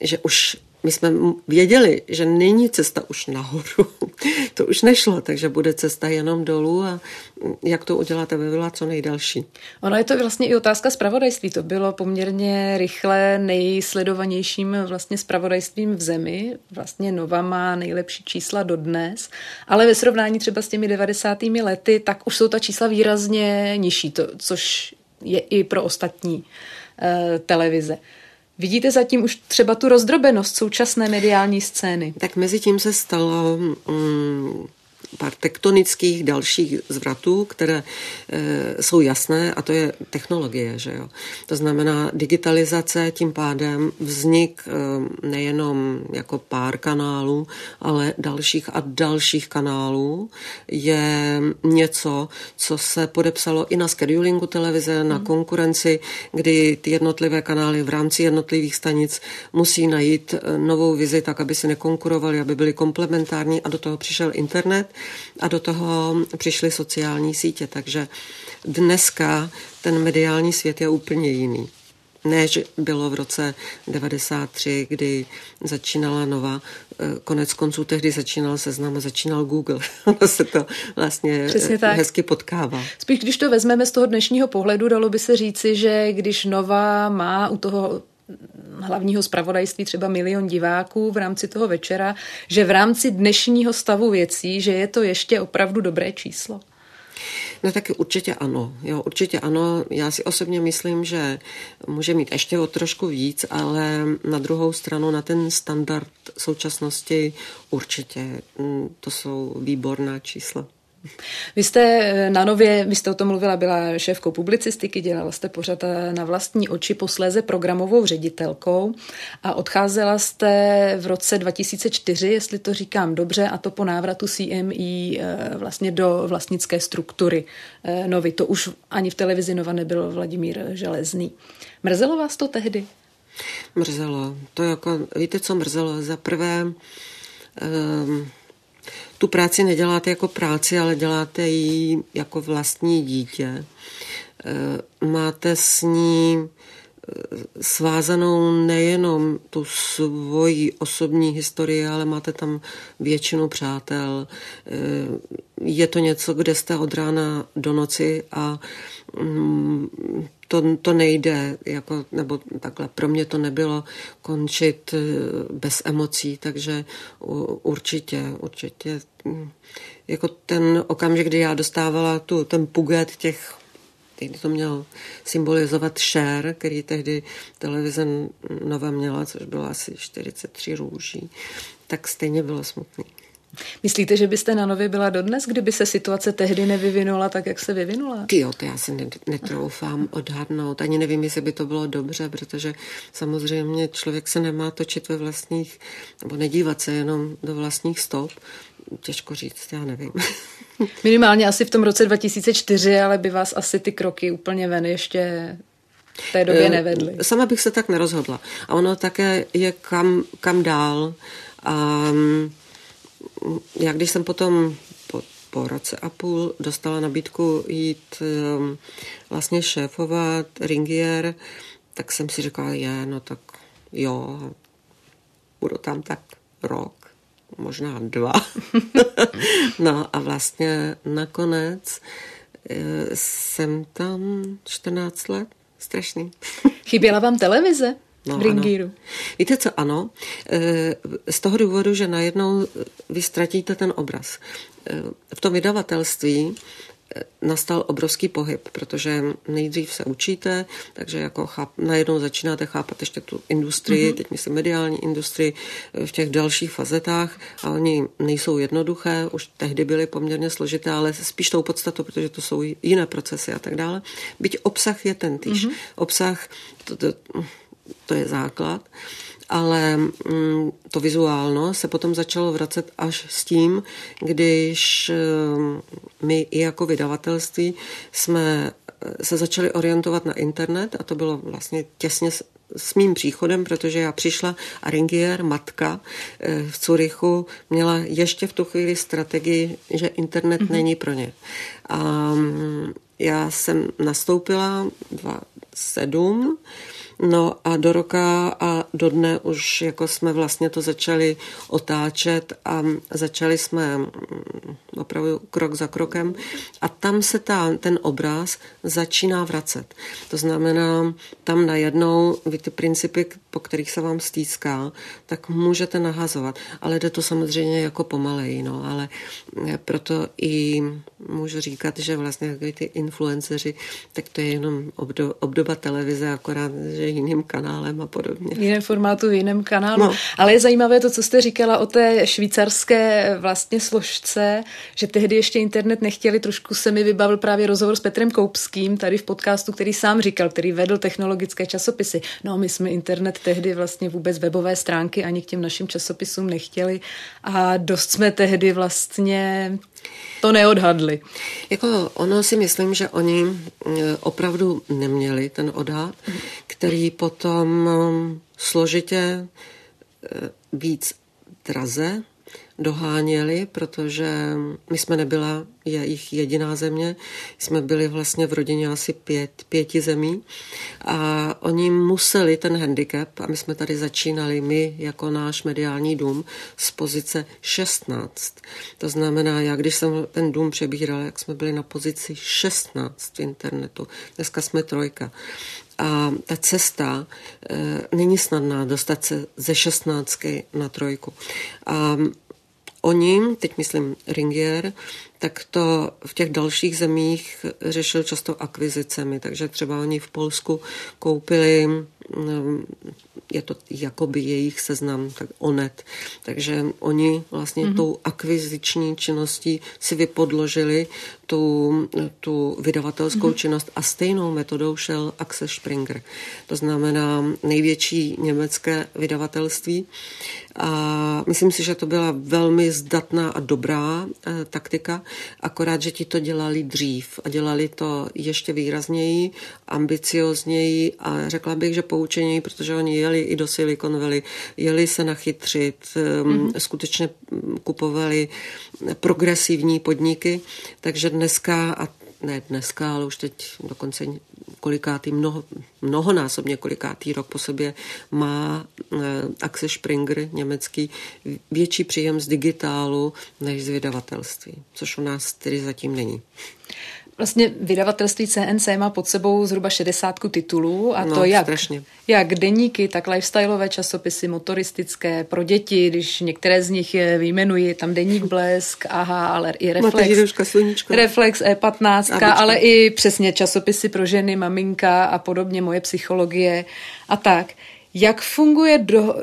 že už my jsme věděli, že není cesta už nahoru. [LAUGHS] to už nešlo, takže bude cesta jenom dolů a jak to udělat, aby byla co nejdelší. Ono je to vlastně i otázka zpravodajství. To bylo poměrně rychle nejsledovanějším vlastně zpravodajstvím v zemi. Vlastně Nova má nejlepší čísla dodnes, ale ve srovnání třeba s těmi 90. lety, tak už jsou ta čísla výrazně nižší, to, což je i pro ostatní uh, televize. Vidíte zatím už třeba tu rozdrobenost současné mediální scény? Tak mezi tím se stalo um, pár tektonických dalších zvratů, které e, jsou jasné a to je technologie. Že jo? To znamená digitalizace, tím pádem vznik e, nejenom jako pár kanálů, ale dalších a dalších kanálů je něco, co se podepsalo i na schedulingu televize, na hmm. konkurenci, kdy ty jednotlivé kanály v rámci jednotlivých stanic musí najít e, novou vizi tak, aby si nekonkurovali, aby byly komplementární a do toho přišel internet a do toho přišly sociální sítě, takže dneska ten mediální svět je úplně jiný. ne, že bylo v roce 93, kdy začínala Nova, eh, konec konců tehdy začínal seznam a začínal Google. [LAUGHS] ono se to vlastně Přesně tak. hezky potkává. Spíš když to vezmeme z toho dnešního pohledu, dalo by se říci, že když Nova má u toho hlavního zpravodajství třeba milion diváků v rámci toho večera, že v rámci dnešního stavu věcí, že je to ještě opravdu dobré číslo. No taky určitě ano. Jo, určitě ano. Já si osobně myslím, že může mít ještě o trošku víc, ale na druhou stranu na ten standard současnosti určitě mm, to jsou výborná čísla. Vy jste eh, na Nově, vy jste o tom mluvila, byla šéfkou publicistiky, dělala jste pořád eh, na vlastní oči, posléze programovou ředitelkou a odcházela jste v roce 2004, jestli to říkám dobře, a to po návratu CMI eh, vlastně do vlastnické struktury Novy. To už ani v televizi Nova nebyl Vladimír Železný. Mrzelo vás to tehdy? Mrzelo. To jako, víte, co mrzelo? Za prvé, um, tu práci neděláte jako práci, ale děláte ji jako vlastní dítě. Eh, máte s ní eh, svázanou nejenom tu svoji osobní historii, ale máte tam většinu přátel. Eh, je to něco, kde jste od rána do noci a mm, to, to nejde, jako, nebo takhle, pro mě to nebylo končit eh, bez emocí, takže určitě, určitě, hm, jako ten okamžik, kdy já dostávala tu, ten puget těch tehdy to měl symbolizovat share, který tehdy televize Nova měla, což bylo asi 43 růží, tak stejně bylo smutný. Myslíte, že byste na Nově byla dodnes, kdyby se situace tehdy nevyvinula tak, jak se vyvinula? Ty jo, to já si netroufám odhadnout. Ani nevím, jestli by to bylo dobře, protože samozřejmě člověk se nemá točit ve vlastních, nebo nedívat se jenom do vlastních stop. Těžko říct, já nevím. [LAUGHS] Minimálně asi v tom roce 2004, ale by vás asi ty kroky úplně ven ještě v té době eh, nevedly. Sama bych se tak nerozhodla. A ono také je kam, kam dál. Um, já když jsem potom po, po roce a půl dostala nabídku jít um, vlastně šéfovat Ringier, tak jsem si říkala, je, no tak jo, budu tam tak rok, možná dva. [LAUGHS] no a vlastně nakonec eh, jsem tam 14 let, strašný. Chyběla vám televize? No, v Ringíru. Ano. Víte co, ano, eh, z toho důvodu, že najednou vy ztratíte ten obraz. Eh, v tom vydavatelství eh, nastal obrovský pohyb, protože nejdřív se učíte, takže jako cháp, najednou začínáte chápat ještě tu industrii, mm-hmm. teď myslím mediální industrii v těch dalších fazetách a oni nejsou jednoduché, už tehdy byly poměrně složité, ale spíš tou podstatou, protože to jsou jiné procesy a tak dále. Byť obsah je ten týž. Mm-hmm. Obsah, to, to, to je základ, ale mm, to vizuálno se potom začalo vracet až s tím, když mm, my i jako vydavatelství jsme eh, se začali orientovat na internet a to bylo vlastně těsně s mým příchodem, protože já přišla a Ringier, matka eh, v Curychu, měla ještě v tu chvíli strategii, že internet mm-hmm. není pro ně. A mm, já jsem nastoupila 27 No a do roka a do dne už jako jsme vlastně to začali otáčet a začali jsme mm, opravdu krok za krokem a tam se ta, ten obraz začíná vracet. To znamená, tam najednou vy ty principy, po kterých se vám stýská, tak můžete nahazovat. Ale jde to samozřejmě jako pomalej, no, ale proto i můžu říkat, že vlastně ty influenceři, tak to je jenom obdoba televize, akorát, že jiným kanálem a podobně. V jiném formátu, v jiném kanálu. No. Ale je zajímavé to, co jste říkala o té švýcarské vlastně složce, že tehdy ještě internet nechtěli, trošku se mi vybavil právě rozhovor s Petrem Koupským tady v podcastu, který sám říkal, který vedl technologické časopisy. No, my jsme internet tehdy vlastně vůbec webové stránky ani k těm našim časopisům nechtěli a dost jsme tehdy vlastně to neodhadli. Jako ono si myslím, že oni eh, opravdu neměli ten odhad, který potom eh, složitě eh, víc draze doháněli, protože my jsme nebyla jejich jediná země, jsme byli vlastně v rodině asi pět, pěti zemí a oni museli ten handicap, a my jsme tady začínali, my jako náš mediální dům, z pozice 16. To znamená, já když jsem ten dům přebíral, jak jsme byli na pozici 16 v internetu, dneska jsme trojka. A ta cesta e, není snadná dostat se ze šestnáctky na trojku. A oni, teď myslím Ringier, tak to v těch dalších zemích řešil často akvizicemi, takže třeba oni v Polsku koupili je to jakoby jejich seznam, tak onet. Takže oni vlastně mm-hmm. tou akviziční činností si vypodložili tu, tu vydavatelskou mm-hmm. činnost a stejnou metodou šel Axel Springer. To znamená největší německé vydavatelství. A myslím si, že to byla velmi zdatná a dobrá e, taktika, akorát, že ti to dělali dřív a dělali to ještě výrazněji, ambiciozněji a řekla bych, že poučeněji, protože oni jeli i do Silicon Valley, jeli se nachytřit, mm-hmm. skutečně kupovali progresivní podniky, takže dneska, a ne dneska, ale už teď dokonce kolikátý, mnoho, mnohonásobně kolikátý rok po sobě má eh, Axel Springer, německý, větší příjem z digitálu než z vydavatelství, což u nás tedy zatím není. Vlastně vydavatelství CNC má pod sebou zhruba 60 titulů a no, to jak, strašně. jak deníky, tak lifestyleové časopisy, motoristické, pro děti, když některé z nich vyjmenuji, tam deník Blesk, aha, ale i Reflex, Reflex E15, ale i přesně časopisy pro ženy, maminka a podobně, moje psychologie a tak. Jak funguje do,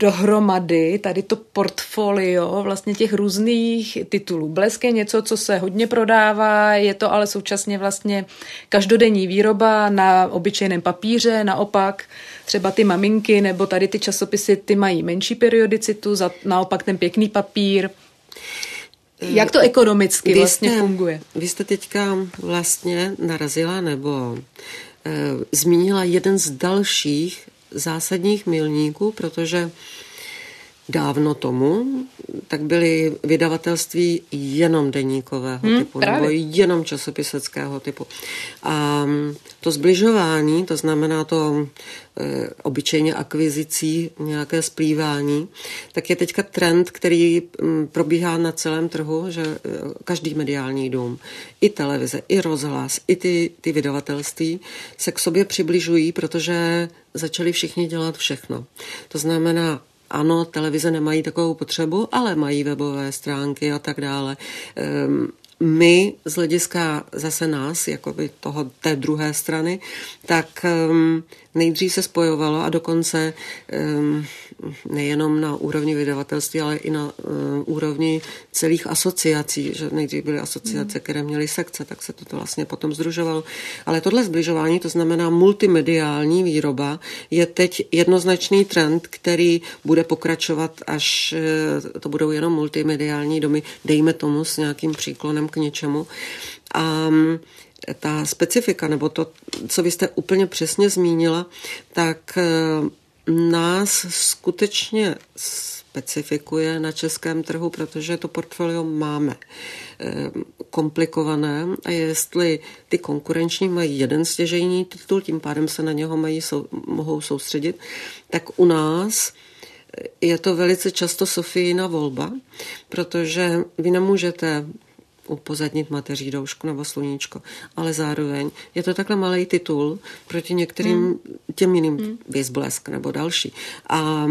dohromady tady to portfolio vlastně těch různých titulů. Blesk je něco, co se hodně prodává, je to ale současně vlastně každodenní výroba na obyčejném papíře, naopak třeba ty maminky nebo tady ty časopisy, ty mají menší periodicitu, za, naopak ten pěkný papír. Jak to ekonomicky vy vlastně jste, funguje? Vy jste teďka vlastně narazila nebo e, zmínila jeden z dalších zásadních milníků, protože dávno tomu, tak byly vydavatelství jenom deníkového hmm, typu právě. nebo jenom časopiseckého typu. A to zbližování, to znamená to e, obyčejně akvizicí, nějaké splývání, tak je teďka trend, který m, probíhá na celém trhu, že e, každý mediální dům, i televize, i rozhlas, i ty, ty vydavatelství se k sobě přibližují, protože začali všichni dělat všechno. To znamená ano, televize nemají takovou potřebu, ale mají webové stránky a tak dále. My z hlediska zase nás, jako by toho té druhé strany, tak um, nejdřív se spojovalo a dokonce um, nejenom na úrovni vydavatelství, ale i na uh, úrovni celých asociací, že nejdřív byly asociace, mm. které měly sekce, tak se to vlastně potom združovalo. Ale tohle zbližování, to znamená multimediální výroba, je teď jednoznačný trend, který bude pokračovat, až uh, to budou jenom multimediální domy, dejme tomu s nějakým příklonem k něčemu. A ta specifika, nebo to, co vy jste úplně přesně zmínila, tak eh, nás skutečně specifikuje na českém trhu, protože to portfolio máme eh, komplikované a jestli ty konkurenční mají jeden stěžejní titul, tím pádem se na něho mají, sou, mohou soustředit, tak u nás je to velice často Sofijina volba, protože vy nemůžete upozadnit mateří doušku nebo sluníčko, ale zároveň je to takhle malý titul proti některým hmm. těm jiným hmm. Vizblesk nebo další. A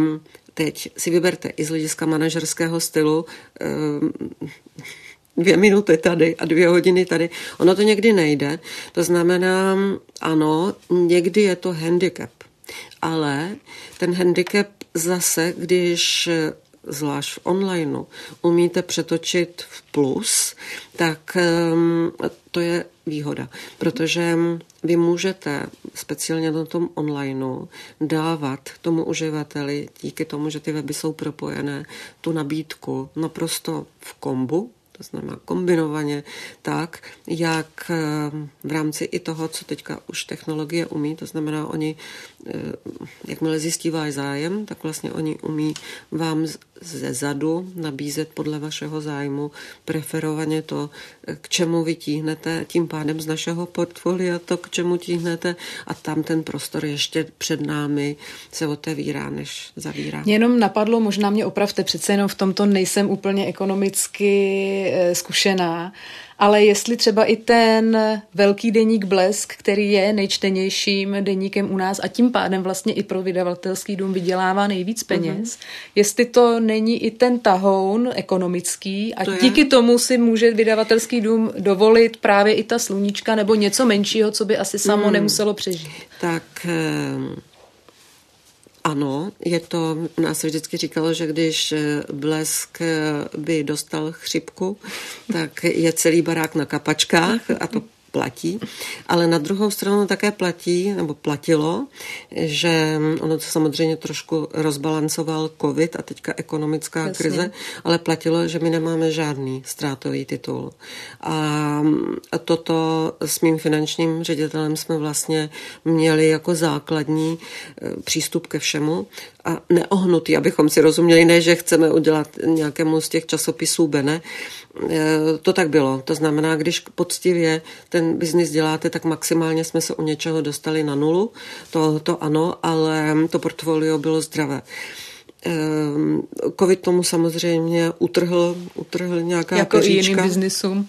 teď si vyberte i z hlediska manažerského stylu ehm, dvě minuty tady a dvě hodiny tady. Ono to někdy nejde. To znamená, ano, někdy je to handicap, ale ten handicap zase, když zvlášť v onlineu, umíte přetočit v plus, tak ehm, to je výhoda, protože vy můžete speciálně na tom onlineu dávat tomu uživateli, díky tomu, že ty weby jsou propojené, tu nabídku naprosto v kombu, to znamená kombinovaně tak, jak ehm, v rámci i toho, co teďka už technologie umí, to znamená, oni jakmile zjistí váš zájem, tak vlastně oni umí vám ze zadu nabízet podle vašeho zájmu preferovaně to, k čemu vytíhnete, tím pádem z našeho portfolia to, k čemu tíhnete a tam ten prostor ještě před námi se otevírá, než zavírá. Mě jenom napadlo, možná mě opravte, přece jenom v tomto nejsem úplně ekonomicky eh, zkušená, ale jestli třeba i ten velký deník Blesk, který je nejčtenějším deníkem u nás a tím pádem vlastně i pro vydavatelský dům vydělává nejvíc peněz, mm-hmm. jestli to není i ten tahoun ekonomický a to díky tomu si může vydavatelský dům dovolit právě i ta sluníčka nebo něco menšího, co by asi samo mm. nemuselo přežít. Tak eh, ano, je to, nás se vždycky říkalo, že když eh, blesk eh, by dostal chřipku, tak je celý barák na kapačkách a to platí, ale na druhou stranu také platí, nebo platilo, že ono to samozřejmě trošku rozbalancoval covid a teďka ekonomická Jasně. krize, ale platilo, že my nemáme žádný ztrátový titul. A, toto s mým finančním ředitelem jsme vlastně měli jako základní e, přístup ke všemu a neohnutý, abychom si rozuměli, ne, že chceme udělat nějakému z těch časopisů Bene, e, to tak bylo. To znamená, když poctivě ten biznis děláte, tak maximálně jsme se u něčeho dostali na nulu, to, to ano, ale to portfolio bylo zdravé. E, Covid tomu samozřejmě utrhl, utrhl nějaká Jako peříčka. i jiným biznisům.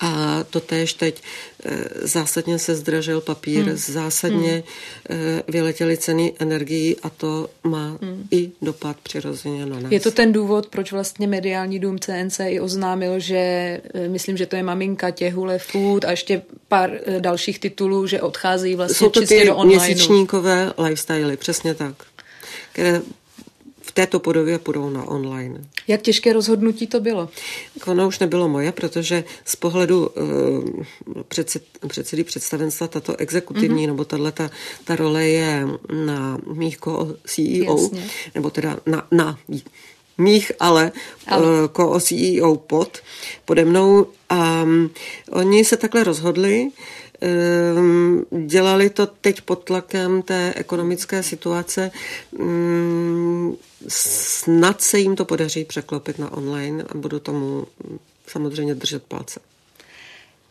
A to též teď eh, zásadně se zdražil papír, hmm. zásadně hmm. vyletěly ceny energií a to má hmm. i dopad přirozeně na nás. Je to ten důvod, proč vlastně mediální dům CNC i oznámil, že eh, myslím, že to je maminka těhule food a ještě pár dalších titulů, že odcházejí vlastně Jsou to čistě ty do online. měsíčníkové lifestyle, přesně tak které v této podobě půjdou na online. Jak těžké rozhodnutí to bylo? Ono už nebylo moje, protože z pohledu uh, předsed, předsedy představenstva tato exekutivní, mm-hmm. nebo tahle ta, ta role je na mých CEO, Jasně. nebo teda na, na mých, ale, ale. Uh, ko CEO pod, pode mnou. A um, oni se takhle rozhodli, Ehm, dělali to teď pod tlakem té ekonomické situace. Ehm, snad se jim to podaří překlopit na online a budu tomu samozřejmě držet palce.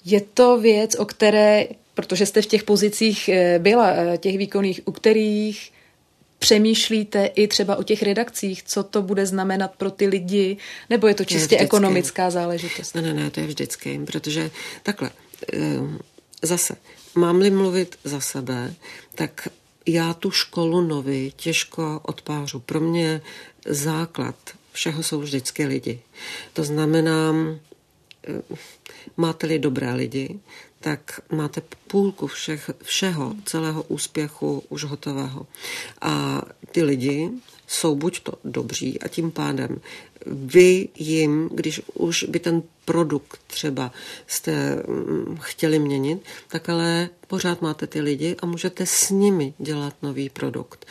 Je to věc, o které, protože jste v těch pozicích eh, byla, eh, těch výkonných, u kterých přemýšlíte i třeba o těch redakcích, co to bude znamenat pro ty lidi, nebo je to čistě je ekonomická záležitost? Ne, ne, ne, to je vždycky, protože takhle, ehm, zase, mám-li mluvit za sebe, tak já tu školu nový těžko odpářu. Pro mě základ všeho jsou vždycky lidi. To znamená, eh, máte-li dobré lidi, tak máte půlku všech, všeho, celého úspěchu už hotového. A ty lidi jsou buď to dobří a tím pádem vy jim, když už by ten produkt třeba jste mm, chtěli měnit, tak ale pořád máte ty lidi a můžete s nimi dělat nový produkt.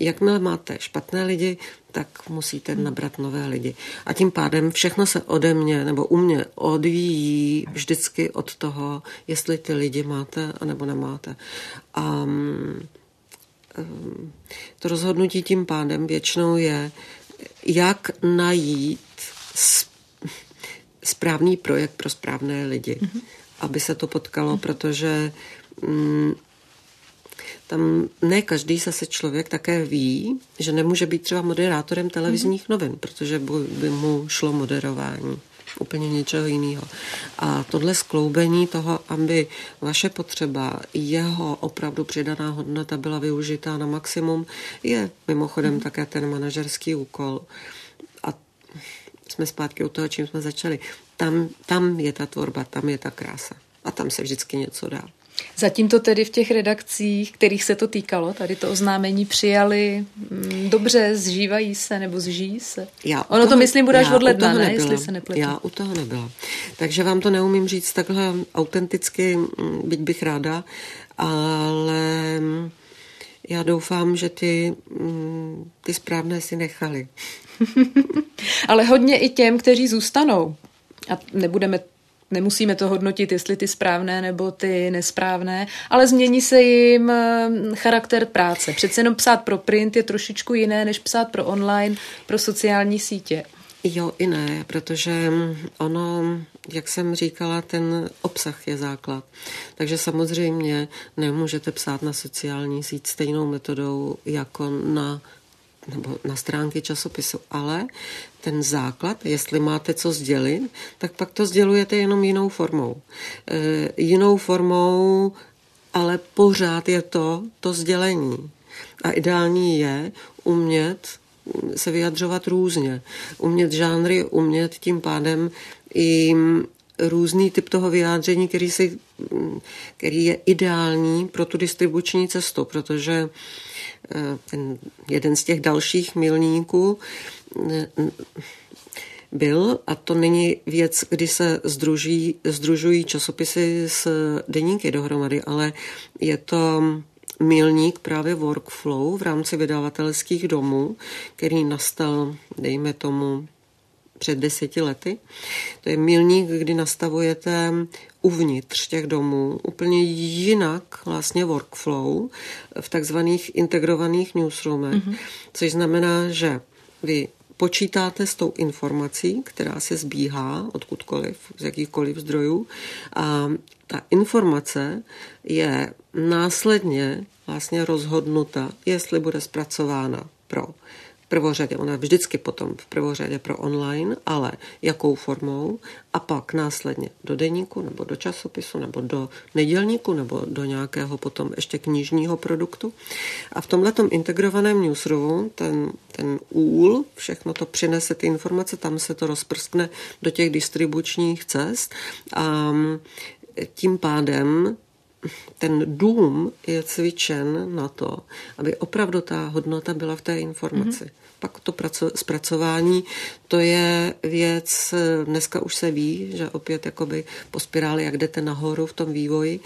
Jakmile máte špatné lidi, tak musíte nabrat nové lidi. A tím pádem všechno se ode mě nebo u mě odvíjí vždycky od toho, jestli ty lidi máte anebo nemáte. A um, to rozhodnutí tím pádem většinou je, jak najít správný projekt pro správné lidi, mm-hmm. aby se to potkalo, mm-hmm. protože mm, tam ne každý zase člověk také ví, že nemůže být třeba moderátorem televizních mm-hmm. novin, protože by, mu šlo moderování úplně něčeho jiného. A tohle skloubení toho, aby vaše potřeba, jeho opravdu přidaná hodnota byla využitá na maximum, je mimochodem mm. také ten manažerský úkol. Jsme zpátky u toho, čím jsme začali. Tam, tam je ta tvorba, tam je ta krása. A tam se vždycky něco dá. Zatím to tedy v těch redakcích, kterých se to týkalo, tady to oznámení přijali mm, dobře, zžívají se nebo zžijí se? Já ono toho, to myslím bude až od ledna, ne, jestli se nepletu. Já u toho nebyla. Takže vám to neumím říct takhle autenticky, mm, byť bych ráda, ale mm, já doufám, že ty, ty správné si nechali. [LAUGHS] ale hodně i těm, kteří zůstanou. A nebudeme nemusíme to hodnotit, jestli ty správné nebo ty nesprávné, ale změní se jim eh, charakter práce. Přece jenom psát pro print je trošičku jiné, než psát pro online, pro sociální sítě. Jo i ne, protože ono, jak jsem říkala, ten obsah je základ. Takže samozřejmě nemůžete psát na sociální síť stejnou metodou jako na nebo na stránky časopisu, ale ten základ, jestli máte co sdělit, tak pak to sdělujete jenom jinou formou. E, jinou formou, ale pořád je to to sdělení. A ideální je umět se vyjadřovat různě. Umět žánry, umět tím pádem i různý typ toho vyjádření, který, si, který je ideální pro tu distribuční cestu, protože eh, ten jeden z těch dalších milníků eh, byl, a to není věc, kdy se združí, združují časopisy s deníky dohromady, ale je to milník právě workflow v rámci vydavatelských domů, který nastal, dejme tomu, před deseti lety. To je milník, kdy nastavujete uvnitř těch domů úplně jinak vlastně workflow v takzvaných integrovaných newsroomech, mm-hmm. což znamená, že vy počítáte s tou informací, která se zbíhá odkudkoliv, z jakýchkoliv zdrojů a ta informace je následně vlastně rozhodnuta, jestli bude zpracována pro prvořadě, ona vždycky potom v prvořadě pro online, ale jakou formou? A pak následně do deníku nebo do časopisu nebo do nedělníku nebo do nějakého potom ještě knižního produktu. A v tomhletom integrovaném newsroomu ten, ten úl, všechno to přinese ty informace, tam se to rozprskne do těch distribučních cest. A tím pádem ten dům je cvičen na to, aby opravdu ta hodnota byla v té informaci. Mm-hmm. Pak to praco- zpracování, to je věc, dneska už se ví, že opět jakoby po spiráli, jak jdete nahoru v tom vývoji,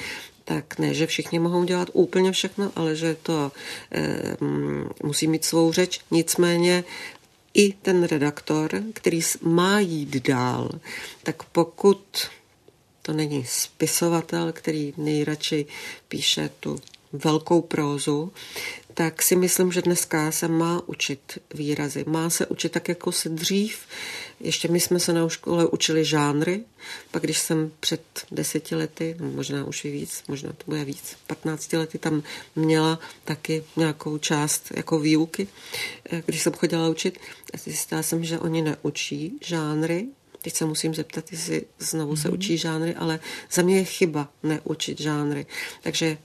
tak ne, že všichni mohou dělat úplně všechno, ale že to e, musí mít svou řeč. Nicméně i ten redaktor, který má jít dál, tak pokud to není spisovatel, který nejradši píše tu velkou prózu, tak si myslím, že dneska se má učit výrazy. Má se učit tak, jako se dřív. Ještě my jsme se na škole učili žánry, pak když jsem před deseti lety, no možná už i víc, možná to bude víc, 15 lety tam měla taky nějakou část jako výuky, eh, když jsem chodila učit, zjistila jsem, že oni neučí žánry, Teď se musím zeptat, jestli znovu mm-hmm. se mhm. učí žánry, ale za mě je chyba neučit žánry. Takže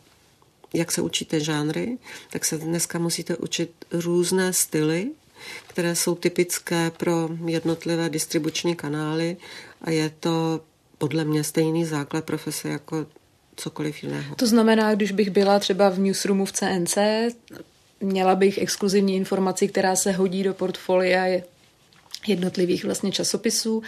jak se učíte žánry, tak se dneska musíte učit různé styly, které jsou typické pro jednotlivé distribuční kanály a je to podle mě stejný základ profese jako cokoliv jiného. To znamená, když bych byla třeba v newsroomu v CNC, měla bych exkluzivní informaci, která se hodí do portfolia jednotlivých vlastně časopisů,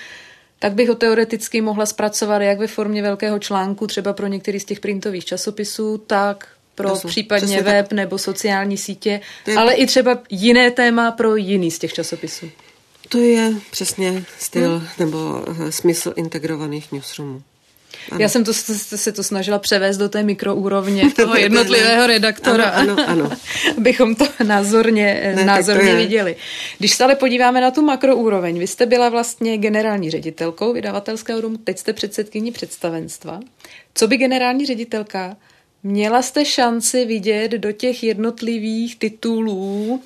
tak bych ho teoreticky mohla zpracovat jak ve formě velkého článku, třeba pro některý z těch printových časopisů, tak pro jsou, případně web tak. nebo sociální sítě, je... ale i třeba jiné téma pro jiný z těch časopisů. To je přesně styl hmm. nebo eh, smysl integrovaných newsroomů. Ano. Já jsem to, se to snažila převést do té mikroúrovně toho jednotlivého redaktora, ano, ano, ano. [LAUGHS] abychom to názorně, ne, názorně to viděli. Když se ale podíváme na tu makroúroveň, vy jste byla vlastně generální ředitelkou vydavatelského domu, teď jste předsedkyní představenstva. Co by generální ředitelka Měla jste šanci vidět do těch jednotlivých titulů,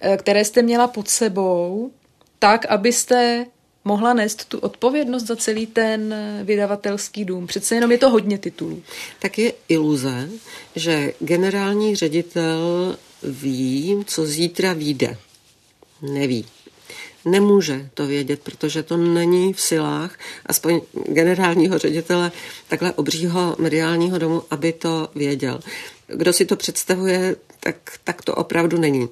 eh, které jste měla pod sebou, tak, abyste mohla nést tu odpovědnost za celý ten vydavatelský dům. Přece jenom je to hodně titulů. Tak je iluze, že generální ředitel ví, co zítra vyjde. Neví. Nemůže to vědět, protože to není v silách aspoň generálního ředitele takhle obřího mediálního domu, aby to věděl. Kdo si to představuje, tak, tak to opravdu není.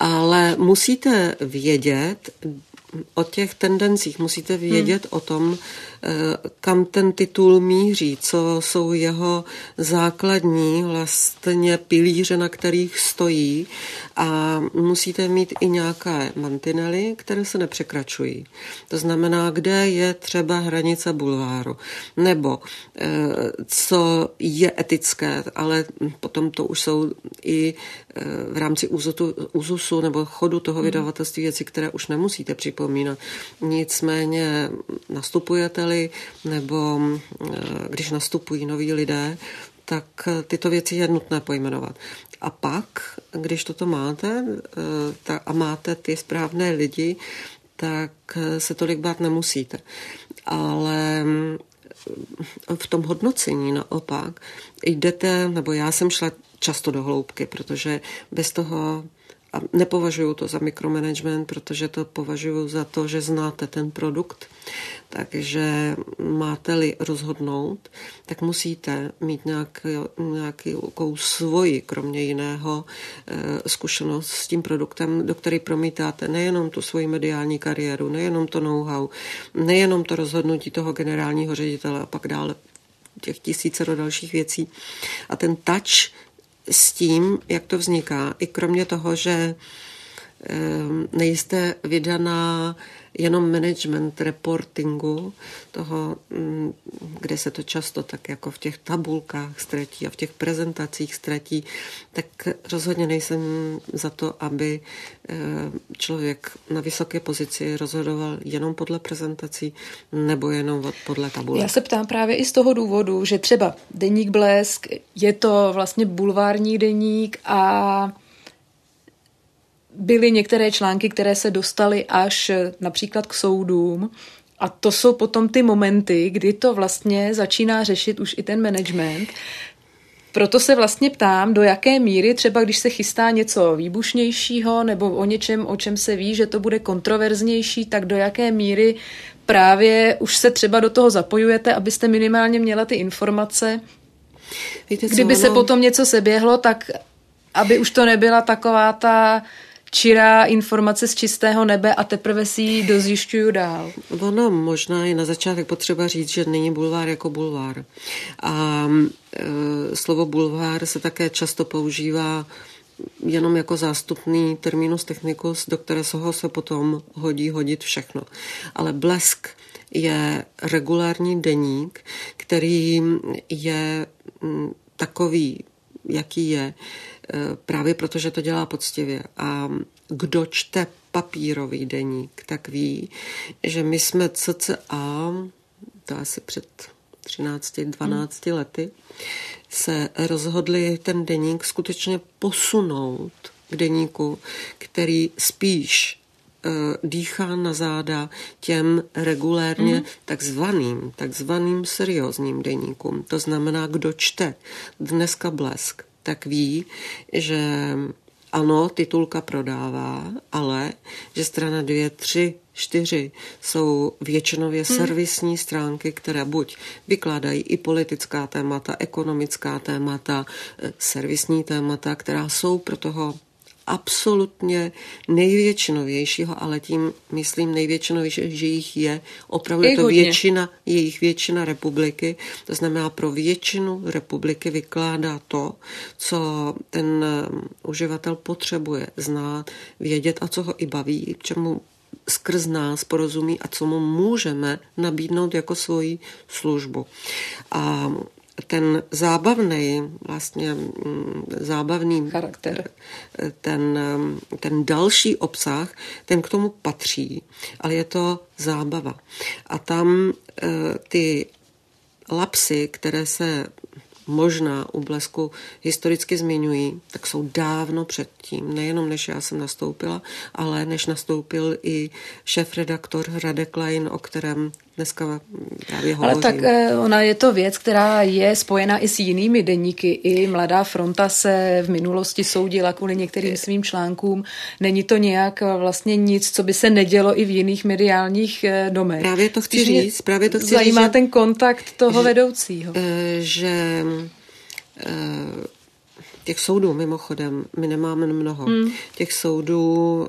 Ale musíte vědět, o těch tendencích, musíte vědět hmm. o tom, kam ten titul míří, co jsou jeho základní vlastně pilíře, na kterých stojí a musíte mít i nějaké mantinely, které se nepřekračují. To znamená, kde je třeba hranice bulváru, nebo eh, co je etické, ale potom to už jsou i eh, v rámci úzusu nebo chodu toho hmm. vydavatelství věci, které už nemusíte připomínat. Nicméně nastupujete-li, nebo eh, když nastupují noví lidé, tak tyto věci je nutné pojmenovat. A pak, když toto máte a máte ty správné lidi, tak se tolik bát nemusíte. Ale v tom hodnocení naopak jdete, nebo já jsem šla často do hloubky, protože bez toho a nepovažuji to za mikromanagement, protože to považuji za to, že znáte ten produkt. Takže máte-li rozhodnout, tak musíte mít nějakou svoji, kromě jiného, eh, zkušenost s tím produktem, do který promítáte nejenom tu svoji mediální kariéru, nejenom to know-how, nejenom to rozhodnutí toho generálního ředitele a pak dále těch tisíce do dalších věcí. A ten touch s tím, jak to vzniká, i kromě toho, že ehm, nejste vydaná jenom management reportingu, toho, mm, kde se to často tak jako v těch tabulkách ztratí a v těch prezentacích ztratí, tak rozhodně nejsem za to, aby eh, člověk na vysoké pozici rozhodoval jenom podle prezentací nebo jenom podle tabulek. Já se ptám právě i z toho důvodu, že třeba Deník Blesk je to vlastně bulvární deník a byly některé články, které se dostaly až například k soudům. A to jsou potom ty momenty, kdy to vlastně začíná řešit už i ten management. Proto se vlastně ptám, do jaké míry třeba když se chystá něco výbušnějšího nebo o něčem, o čem se ví, že to bude kontroverznější, tak do jaké míry právě už se třeba do toho zapojujete, abyste minimálně měla ty informace. Víte, Kdyby ono... se potom něco seběhlo, tak aby už to nebyla taková ta čirá informace z čistého nebe a teprve si ji dozjišťuju dál. Ono možná je na začátek potřeba říct, že není bulvár jako bulvár. A e, slovo bulvár se také často používá jenom jako zástupný terminus technicus, do kterého se potom hodí hodit všechno. Ale blesk je regulární deník, který je takový, jaký je, právě protože to dělá poctivě. A kdo čte papírový deník, tak ví, že my jsme cca, to asi před 13-12 hmm. lety, se rozhodli ten deník skutečně posunout k deníku, který spíš eh, dýchá na záda těm regulérně mm. takzvaným, takzvaným seriózním deníkům. To znamená, kdo čte dneska blesk, tak ví, že ano, titulka prodává, ale že strana dvě, tři, čtyři jsou většinově hmm. servisní stránky, které buď vykládají i politická témata, ekonomická témata, eh, servisní témata, která jsou pro toho absolutně největšinovějšího, ale tím myslím největšinovější, že jich je opravdu je to hodně. většina, jejich většina republiky. To znamená, pro většinu republiky vykládá to, co ten um, uživatel potřebuje znát, vědět a co ho i baví, čemu skrz nás porozumí a co mu můžeme nabídnout jako svoji službu. A ten zábavný, vlastně mm, zábavný charakter, ten, ten další obsah, ten k tomu patří, ale je to zábava. A tam eh, ty lapsy, které se možná u blesku historicky zmiňují, tak jsou dávno předtím. Nejenom než já jsem nastoupila, ale než nastoupil i šéf-redaktor Radek Klein, o kterém dneska právě hovořím. Ale tak eh, ona je to věc, která je spojena i s jinými deníky. I Mladá fronta se v minulosti soudila kvůli některým svým článkům. Není to nějak eh, vlastně nic, co by se nedělo i v jiných mediálních eh, domech. Právě to chci říct. Právě to chci zajímá říct, ten kontakt toho že, vedoucího. Že těch soudů mimochodem my nemáme mnoho. Hmm. Těch soudů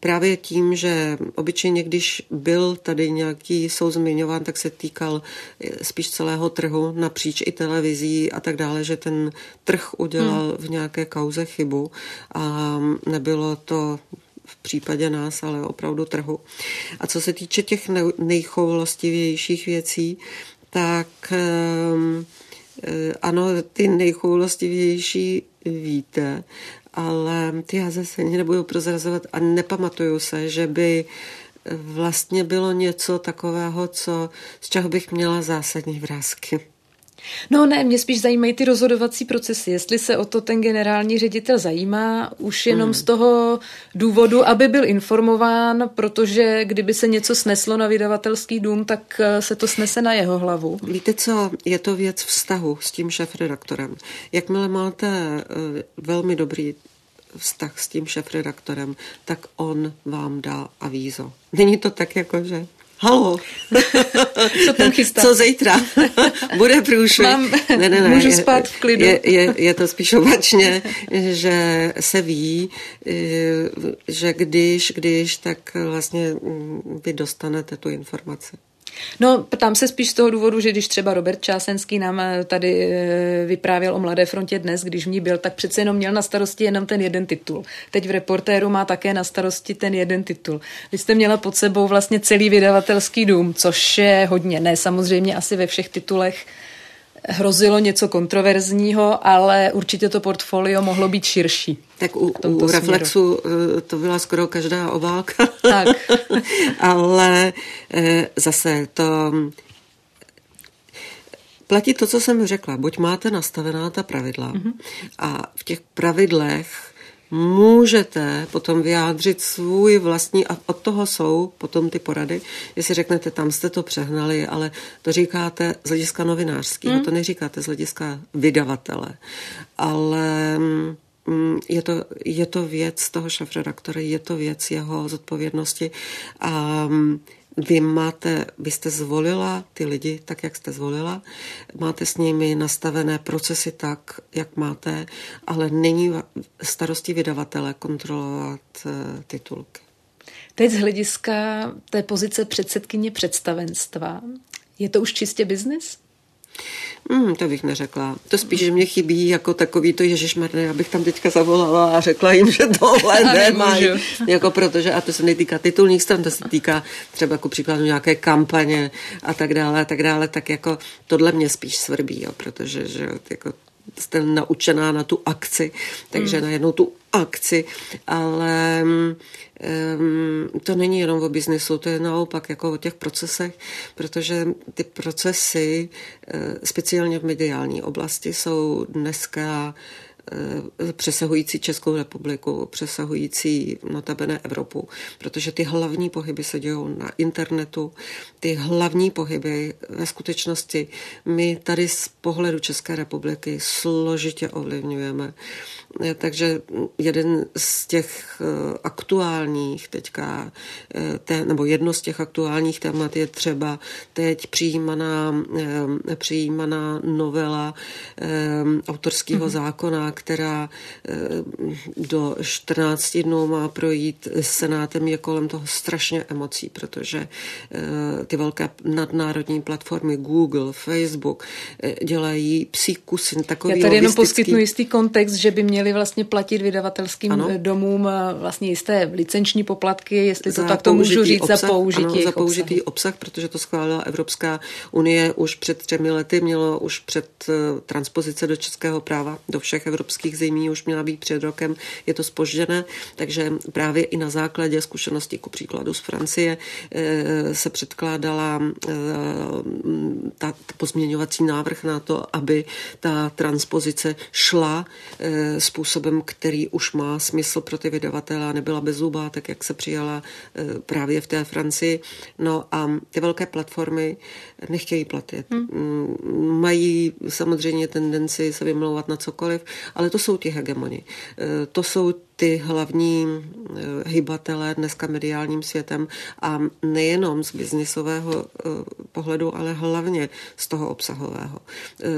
právě tím, že obyčejně, když byl tady nějaký soud zmiňován, tak se týkal spíš celého trhu napříč i televizí a tak dále, že ten trh udělal hmm. v nějaké kauze chybu a nebylo to v případě nás, ale opravdu trhu. A co se týče těch nejchoulostivějších věcí, tak ehm, eh, ano, ty nejchoulostivější víte, ale ty já zase nebudu prozrazovat a nepamatuju se, že by vlastně bylo něco takového, co, z čeho bych měla zásadní vrázky. No ne, mě spíš zajímají ty rozhodovací procesy. Jestli se o to ten generální ředitel zajímá, už jenom hmm. z toho důvodu, aby byl informován, protože kdyby se něco sneslo na vydavatelský dům, tak eh, se to snese na jeho hlavu. Víte co, je to věc vztahu s tím šéf-redaktorem. Jakmile máte eh, velmi dobrý vztah s tím šéf-redaktorem, tak on vám dá avízo. Není to tak jako, že halo, co tam [LAUGHS] chystá? Co zítra? [LAUGHS] Bude průšvih? Mám, ne, ne, ne, můžu spát v klidu. Je, je, je to spíš opačně, že se ví, eh, že když, když, tak vlastně vy dostanete tu informaci. No, tam se spíš z toho důvodu, že když třeba Robert Čásenský nám eh, tady eh, vyprávěl o Mladé frontě dnes, když v ní byl, tak přece jenom měl na starosti jenom ten jeden titul. Teď v reportéru má také na starosti ten jeden titul. Vy jste měla pod sebou vlastně celý vydavatelský dům, což je hodně. Ne, samozřejmě asi ve všech titulech hrozilo něco kontroverzního, ale určitě to portfolio mohlo být širší. Tak u, u Reflexu eh, to byla skoro každá obálka. Tak. [LAUGHS] ale eh, zase to platí to, co jsem řekla. Buď máte nastavená ta pravidla mm-hmm. a v těch pravidlech můžete potom vyjádřit svůj vlastní, a od toho jsou potom ty porady, jestli řeknete, tam jste to přehnali, ale to říkáte z hlediska novinářského, hmm. to neříkáte z hlediska vydavatele, ale mm, je to, je to věc toho šefredaktora, je to věc jeho zodpovědnosti a mm, vy máte, vy jste zvolila ty lidi tak, jak jste zvolila, máte s nimi nastavené procesy tak, jak máte, ale není starostí vydavatele kontrolovat eh, titulky. Teď z hlediska té pozice předsedkyně představenstva, je to už čistě biznis? Hmm, to bych neřekla. To spíš, že mě chybí jako takový to Ježišmarne, abych tam teďka zavolala a řekla jim, že tohle [LAUGHS] nemají. [LAUGHS] jako protože, a to se netýká titulních stran, to se týká třeba jako příkladu nějaké kampaně a tak dále a tak dále, tak jako tohle mě spíš svrbí, jo, protože že jako jste naučená na tu akci, takže hmm. najednou tu akci, ale um, to není jenom o biznesu, to je naopak jako o těch procesech, protože ty procesy, uh, speciálně v mediální oblasti, jsou dneska Eh, přesahující Českou republiku, přesahující notabene Evropu, protože ty hlavní pohyby se dějou na internetu, ty hlavní pohyby ve skutečnosti my tady z pohledu České republiky složitě ovlivňujeme. Eh, takže jeden z těch eh, aktuálních teďka, nebo jedno z těch aktuálních témat je třeba teď přijímaná, přijímaná novela autorského mm-hmm. zákona, která eh, do 14 dnů má projít senátem, je kolem toho strašně emocí, protože eh, ty velké nadnárodní platformy Google, Facebook eh, dělají psí kusy takový Já tady jenom poskytnu jistý kontext, že by měli vlastně platit vydavatelským ano. domům vlastně jisté licenční poplatky, jestli to tak to můžu říct, obsah, za použití ano, za použitý obsah, protože to schválila Evropská unie už před třemi lety, mělo už před transpozice do českého práva, do všech evropských evropských zemí už měla být před rokem, je to spožděné, takže právě i na základě zkušenosti, ku příkladu z Francie, eh, se předkládala eh, ta pozměňovací návrh na to, aby ta transpozice šla eh, způsobem, který už má smysl pro ty vydavatele a nebyla bezzubá, tak jak se přijala právě v té Francii. No a ty velké platformy nechtějí platit. Hmm. Mají samozřejmě tendenci se vymlouvat na cokoliv, ale to jsou ti hegemoni. Eh, to jsou ty hlavní eh, hybatelé dneska mediálním světem a nejenom z biznisového eh, pohledu, ale hlavně z toho obsahového.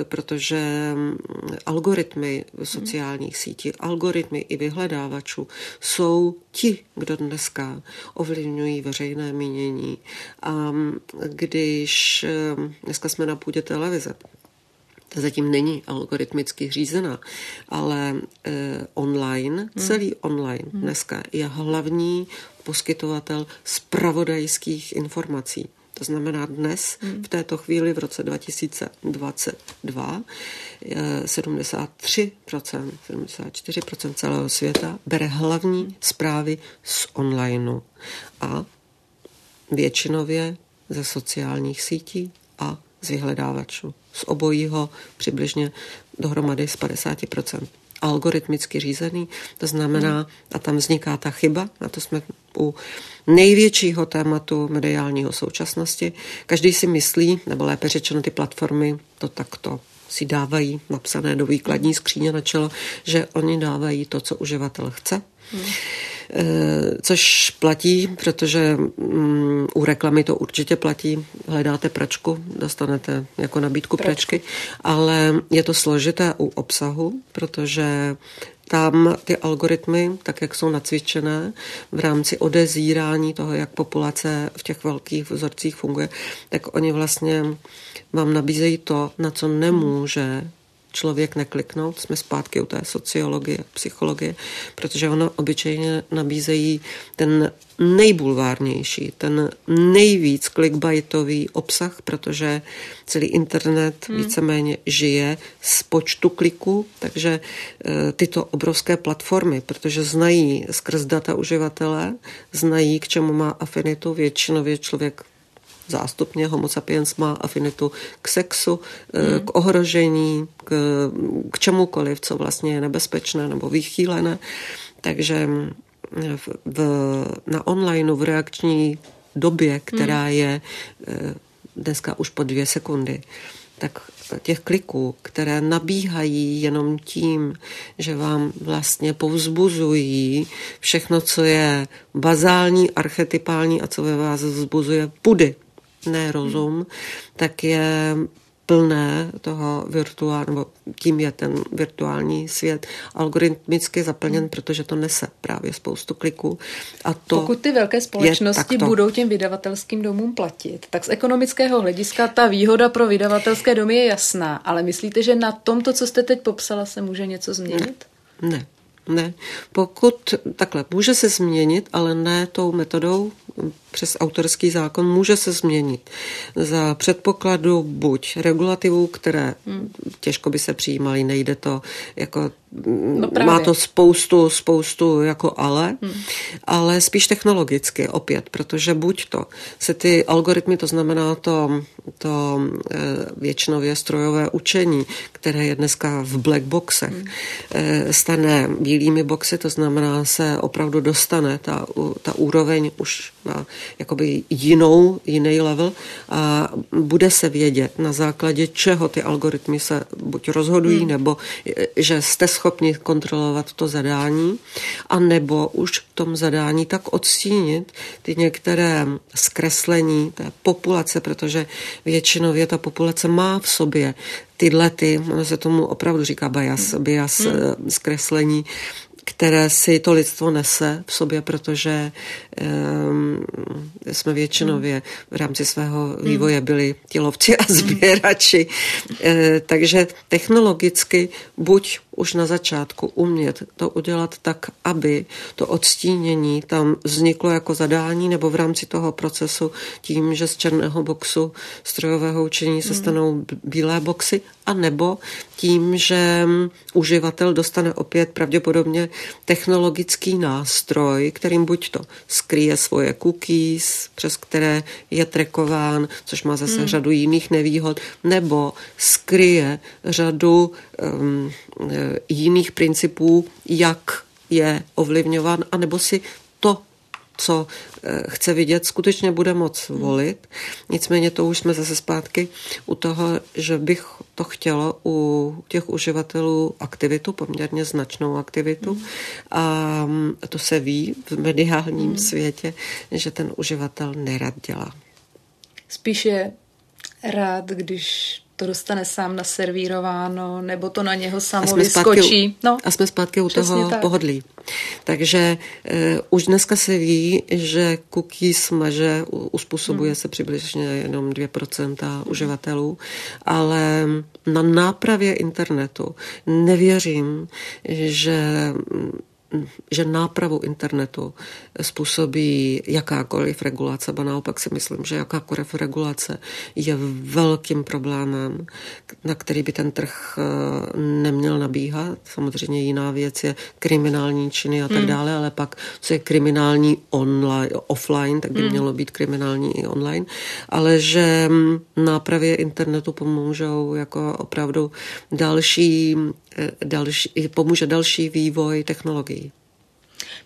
Protože algoritmy sociálních sítí, algoritmy i vyhledávačů jsou ti, kdo dneska ovlivňují veřejné mínění. A když dneska jsme na půdě televize, ta zatím není algoritmicky řízená, ale eh, online, hmm. celý online hmm. dneska je hlavní poskytovatel spravodajských informací. To znamená dnes, hmm. v této chvíli v roce 2022, 73%, 74% celého světa bere hlavní zprávy z onlineu a většinově ze sociálních sítí a z vyhledávačů. Z obojího přibližně dohromady z 50%. Algoritmicky řízený, to znamená, a tam vzniká ta chyba, a to jsme u největšího tématu mediálního současnosti. Každý si myslí, nebo lépe řečeno ty platformy to takto si dávají napsané do výkladní skříně na čelo, že oni dávají to, co uživatel chce. Eh, což platí, protože mm, u reklamy to určitě platí. Hledáte pračku, dostanete jako nabídku pračky, ale je to složité u obsahu, protože tam ty algoritmy, tak jak jsou nacvičené v rámci odezírání toho, jak populace v těch velkých vzorcích funguje, tak oni vlastně vám nabízejí to, na co nemůže člověk nekliknout. Jsme zpátky u té sociologie, psychologie, protože ono obyčejně nabízejí ten nejbulvárnější, ten nejvíc clickbaitový obsah, protože celý internet hmm. víceméně žije z počtu kliků, takže e, tyto obrovské platformy, protože znají skrz data uživatele, znají, k čemu má afinitu, většinově člověk zástupně homo sapiens má afinitu k sexu, hmm. k ohrožení, k, k čemukoliv, co vlastně je nebezpečné nebo vychýlené. Takže v, v, na onlineu v reakční době, která hmm. je eh, dneska už po dvě sekundy, tak těch kliků, které nabíhají jenom tím, že vám vlastně povzbuzují všechno, co je bazální, archetypální a co ve vás vzbuzuje pudy, ne rozum, tak je plné toho virtuálního, nebo tím je ten virtuální svět algoritmicky zaplněn, protože to nese právě spoustu kliků. A to Pokud ty velké společnosti budou těm vydavatelským domům platit, tak z ekonomického hlediska ta výhoda pro vydavatelské domy je jasná, ale myslíte, že na tomto, co jste teď popsala, se může něco změnit? Ne. ne. Ne. Pokud takhle, může se změnit, ale ne tou metodou přes autorský zákon, může se změnit. Za předpokladu buď regulativů, které hmm. těžko by se přijímaly, nejde to jako No má to spoustu, spoustu jako ale, hmm. ale spíš technologicky opět, protože buď to se ty algoritmy, to znamená to, to eh, většinově strojové učení, které je dneska v black boxech, hmm. Eh, stane bílými boxy, to znamená se opravdu dostane ta, ta úroveň už na jakoby jinou, jiný level a bude se vědět na základě čeho ty algoritmy se buď rozhodují, hmm. nebo eh, že jste schopni kontrolovat to zadání, a nebo už v tom zadání tak odstínit ty některé zkreslení té populace, protože většinově ta populace má v sobě tyhle ty, ono se tomu opravdu říká bias, bias hmm. zkreslení, které si to lidstvo nese v sobě, protože jsme většinově v rámci svého vývoje byli tělovci a sběrači. E, takže technologicky buď už na začátku umět to udělat tak, aby to odstínění tam vzniklo jako zadání nebo v rámci toho procesu tím, že z černého boxu strojového učení se hmm. stanou bílé boxy, a nebo tím, že uživatel dostane opět pravděpodobně technologický nástroj, kterým buď to skryje svoje cookies, přes které je trekován, což má zase hmm. řadu jiných nevýhod, nebo skryje řadu um, jiných principů, jak je ovlivňován, anebo si to co eh, chce vidět, skutečně bude moc volit. Nicméně to už jsme zase zpátky u toho, že bych to chtělo u těch uživatelů aktivitu, poměrně značnou aktivitu. A to se ví v mediálním světě, že ten uživatel nerad dělá. Spíše rád, když to dostane sám naservírováno, nebo to na něho samo vyskočí. U, no, a jsme zpátky u toho tak. pohodlí. Takže uh, už dneska se ví, že cookies maže uspůsobuje hmm. se přibližně jenom 2% uživatelů, ale na nápravě internetu nevěřím, že že nápravu internetu způsobí jakákoliv regulace, ba naopak si myslím, že jakákoliv regulace je velkým problémem, na který by ten trh eh, neměl nabíhat. Samozřejmě jiná věc je kriminální činy a tak hmm. dále, ale pak, co je kriminální online, offline, tak by hmm. mělo být kriminální i online, ale že nápravě internetu pomůžou jako opravdu další další, pomůže další vývoj technologií.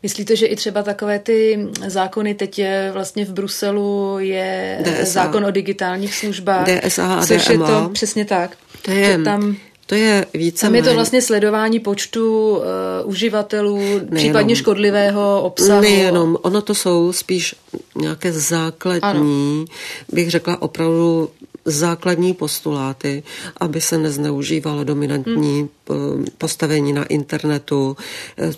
Myslíte, že i třeba takové ty zákony, teď je vlastně v Bruselu je DSA. zákon o digitálních službách. DSA a což DMA. je to přesně tak. To je, tam, to je více Tam je to vlastně sledování počtu uh, uživatelů, nejenom, případně škodlivého obsahu. Nejenom, ono to jsou spíš nějaké základní, ano. bych řekla opravdu základní postuláty, aby se nezneužívalo dominantní hmm. Postavení na internetu,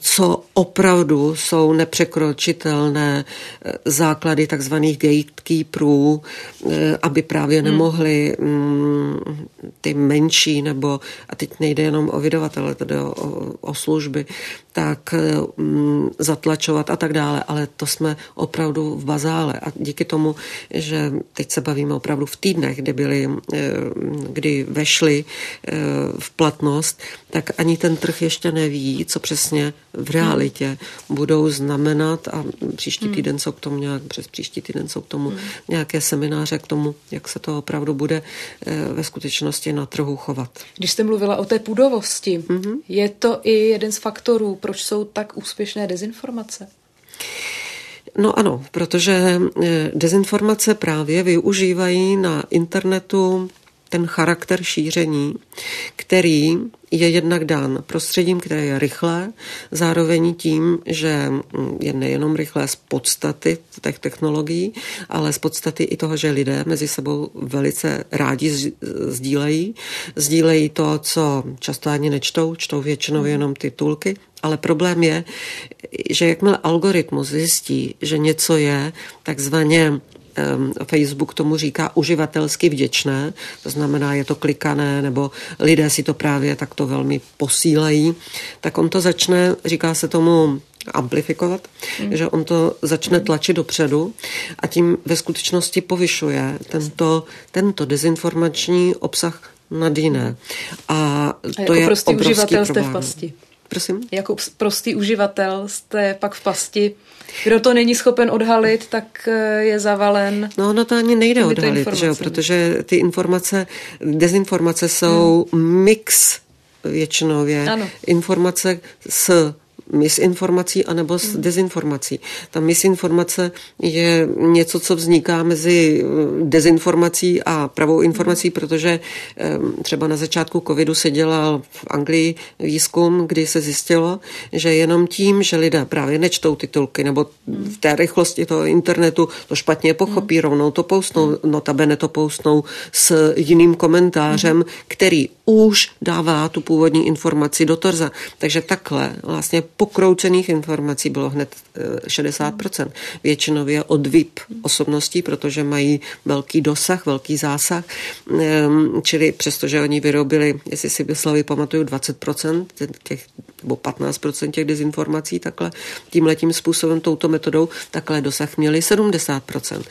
co opravdu jsou nepřekročitelné eh, základy takzvaných gatekeeperů, eh, aby právě hmm. nemohli mm, ty menší, nebo, a teď nejde jenom o vydavatele, tedy o, o služby, tak mm, zatlačovat a tak dále, ale to jsme opravdu v bazále a díky tomu, že teď se bavíme opravdu v týdnech, kdy byly, eh, kdy vešly eh, v platnost, tak ani ten trh ještě neví, co přesně v realitě budou znamenat a příští hmm. týden jsou k tomu nějak, přes příští týden jsou k tomu hmm. nějaké semináře k tomu, jak se to opravdu bude eh, ve skutečnosti na trhu chovat. Když jste mluvila o té půdovosti, mm-hmm. je to i jeden z faktorů, proč jsou tak úspěšné dezinformace? No ano, protože eh, dezinformace právě využívají na internetu ten charakter šíření, který je jednak dán prostředím, které je rychlé, zároveň tím, že je nejenom rychlé z podstaty těch technologií, ale z podstaty i toho, že lidé mezi sebou velice rádi sdílejí. Sdílejí to, co často ani nečtou, čtou většinou jenom titulky, ale problém je, že jakmile algoritmus zjistí, že něco je takzvaně Facebook tomu říká uživatelsky vděčné, to znamená, je to klikané, nebo lidé si to právě takto velmi posílají, tak on to začne, říká se tomu amplifikovat, mm. že on to začne tlačit dopředu a tím ve skutečnosti povyšuje tento, tento dezinformační obsah nad jiné. A, a to jako je prostý uživatel jste v pasti. Prosím? Jako prostý uživatel jste pak v pasti. Kdo to není schopen odhalit, tak eh, je zavalen. No, no to ani nejde odhalit, že jo, protože ty informace, dezinformace jsou hmm. mix většinově. Ano. Informace s misinformací anebo s hmm. dezinformací. Ta misinformace je něco, co vzniká mezi eh, dezinformací a pravou informací, protože třeba na začátku covidu se dělal v Anglii výzkum, kdy se zjistilo, že jenom tím, že lidé právě nečtou titulky nebo v té rychlosti toho internetu to špatně pochopí, hmm. rovnou to poustnou, notabene to poustnou s jiným komentářem, hmm. který už dává tu původní informaci do torza. Takže takhle vlastně pokroucených informací bylo hned 60%. Eh, Většinově od VIP osobností, protože mají velký dosah, velký zásah. Ehm, čili přestože oni vyrobili, jestli si vyslovy pamatuju, 20% těch, nebo 15% těch dezinformací takhle tímhletím způsobem, touto metodou, takhle dosah měli 70%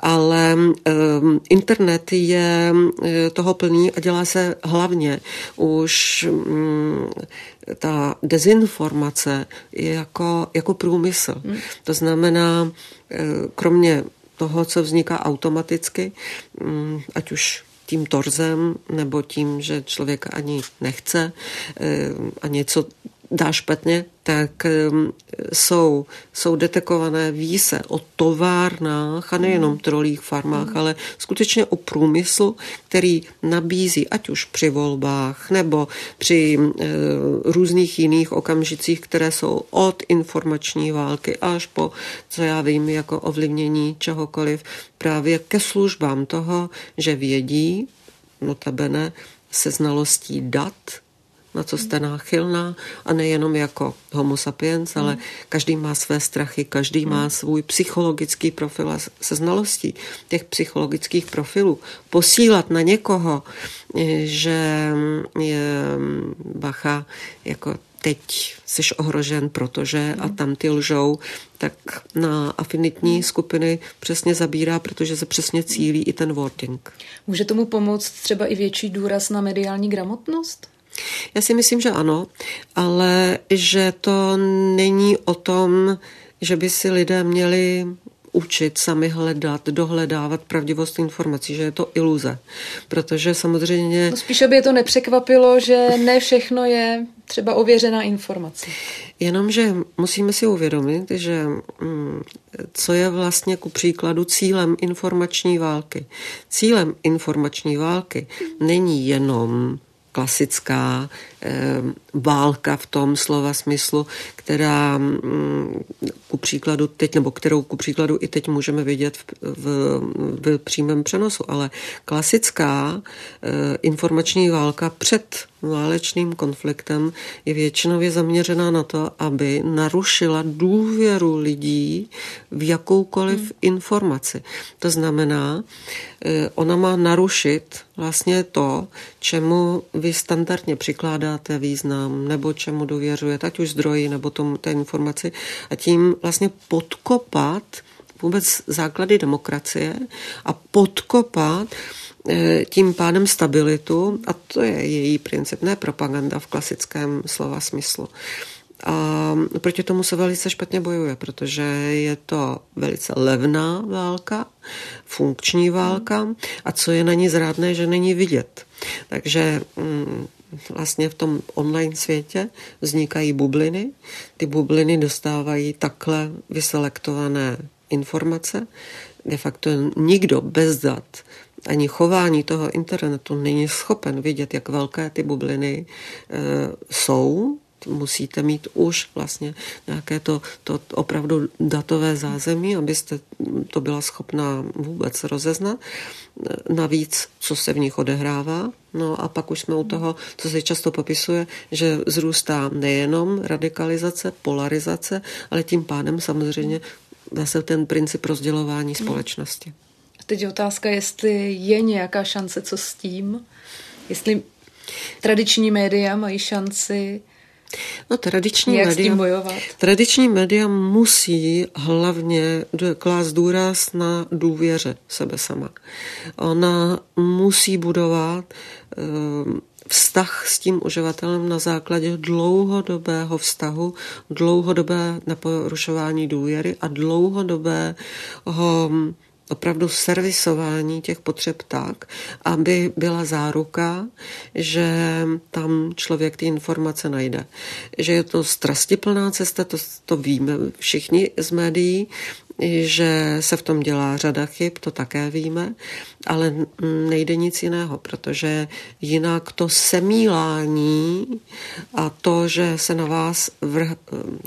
ale um, internet je eh, toho plný a dělá se hlavně už um, ta dezinformace je jako, jako průmysl. Hmm. To znamená, eh, kromě toho, co vzniká automaticky, um, ať už tím torzem nebo tím, že člověk ani nechce a něco dá špatně, tak um, jsou, jsou detekované více o továrnách a nejenom trolích farmách, ale skutečně o průmyslu, který nabízí, ať už při volbách nebo při uh, různých jiných okamžicích, které jsou od informační války až po, co já vím, jako ovlivnění čehokoliv, právě ke službám toho, že vědí, notabene se znalostí dat, na co jste náchylná a nejenom jako homo sapiens, ale každý má své strachy, každý má svůj psychologický profil a se znalostí těch psychologických profilů. Posílat na někoho, že je bacha, jako teď jsi ohrožen, protože a tam ty lžou, tak na afinitní skupiny přesně zabírá, protože se přesně cílí i ten wording. Může tomu pomoct třeba i větší důraz na mediální gramotnost? Já si myslím, že ano, ale že to není o tom, že by si lidé měli učit, sami hledat, dohledávat pravdivost informací, že je to iluze. Protože samozřejmě... No spíš, aby je to nepřekvapilo, že ne všechno je třeba ověřená informace. Jenomže musíme si uvědomit, že mm, co je vlastně ku příkladu cílem informační války. Cílem informační války není jenom klasická válka v tom slova smyslu, která mm, ku příkladu teď, nebo kterou ku příkladu i teď můžeme vidět v, v, v přímém přenosu, ale klasická eh, informační válka před válečným konfliktem je většinově zaměřená na to, aby narušila důvěru lidí v jakoukoliv hmm. informaci. To znamená, eh, ona má narušit vlastně to, čemu vy standardně přikládáte význam, nebo čemu důvěřujete, ať už zdroji, nebo tomu, té informaci, a tím vlastně podkopat vůbec základy demokracie a podkopat eh, tím pádem stabilitu, a to je její princip, ne propaganda v klasickém slova smyslu. A proti tomu se velice špatně bojuje, protože je to velice levná válka, funkční válka a co je na ní zrádné, že není vidět. Takže mm, vlastně v tom online světě vznikají bubliny. Ty bubliny dostávají takhle vyselektované informace. De facto nikdo bez dat ani chování toho internetu není schopen vidět, jak velké ty bubliny e, jsou, musíte mít už vlastně nějaké to, to opravdu datové zázemí, abyste to byla schopná vůbec rozeznat. Navíc, co se v nich odehrává. No a pak už jsme u toho, co se často popisuje, že zrůstá nejenom radikalizace, polarizace, ale tím pádem samozřejmě zase ten princip rozdělování společnosti. A teď je otázka, jestli je nějaká šance, co s tím, jestli tradiční média mají šanci No, tradiční Jak média, bojovat? tradiční média musí hlavně klást důraz na důvěře sebe sama. Ona musí budovat eh, vztah s tím uživatelem na základě dlouhodobého vztahu, dlouhodobé neporušování důvěry a dlouhodobého opravdu servisování těch potřeb tak, aby byla záruka, že tam člověk ty informace najde. Že je to strastiplná cesta, to, to víme všichni z médií, že se v tom dělá řada chyb, to také víme, ale nejde nic jiného, protože jinak to semílání a to, že se na vás vrh,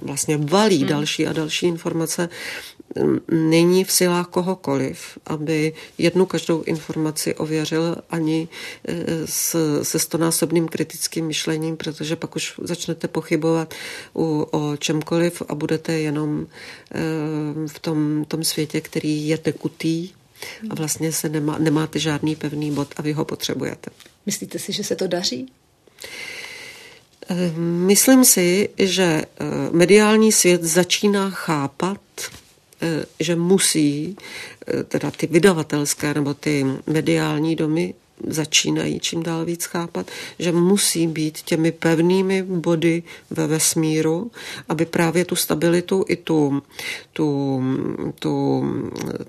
vlastně valí hmm. další a další informace, není v silách kohokoliv, aby jednu každou informaci ověřil ani e, s, se stonásobným kritickým myšlením, protože pak už začnete pochybovat u, o čemkoliv a budete jenom e, v tom, tom světě, který je tekutý a vlastně se nemá, nemáte žádný pevný bod a vy ho potřebujete. Myslíte si, že se to daří? E, myslím si, že mediální svět začíná chápat Eh, že musí, eh, teda ty vydavatelské nebo ty mediální domy začínají čím dál víc chápat, že musí být těmi pevnými body ve vesmíru, aby právě tu stabilitu i tu, tu, tu,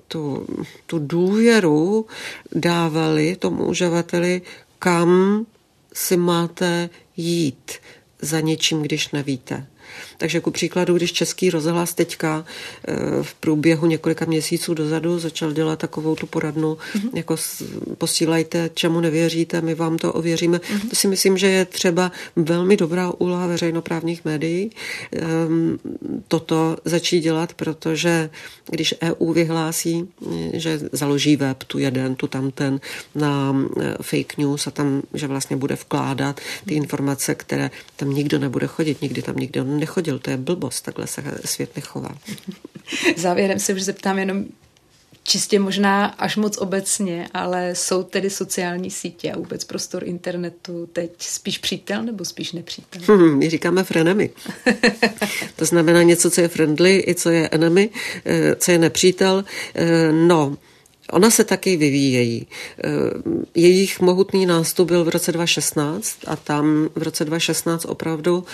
tu, tu důvěru dávali tomu uživateli, kam si máte jít za něčím, když nevíte. Takže ku příkladu, když Český rozhlas teďka eh, v průběhu několika měsíců dozadu začal dělat takovou tu poradnu, mm-hmm. jako posílajte, čemu nevěříte, my vám to ověříme. Mm-hmm. To si myslím, že je třeba velmi dobrá úloha veřejnoprávních médií ehm, toto začít dělat, protože když EU vyhlásí, že založí web, tu jeden, tu tamten, na eh, fake news a tam, že vlastně bude vkládat ty informace, které tam nikdo nebude chodit, nikdy tam nikdo nechodil, to je blbost, takhle se svět nechová. [LAUGHS] Závěrem se už zeptám jenom čistě možná až moc obecně, ale jsou tedy sociální sítě a vůbec prostor internetu teď spíš přítel nebo spíš nepřítel? Hmm, my říkáme frenemy. [LAUGHS] to znamená něco, co je friendly i co je enemy, eh, co je nepřítel. Eh, no, Ona se taky vyvíjejí. Eh, jejich mohutný nástup byl v roce 2016 a tam v roce 2016 opravdu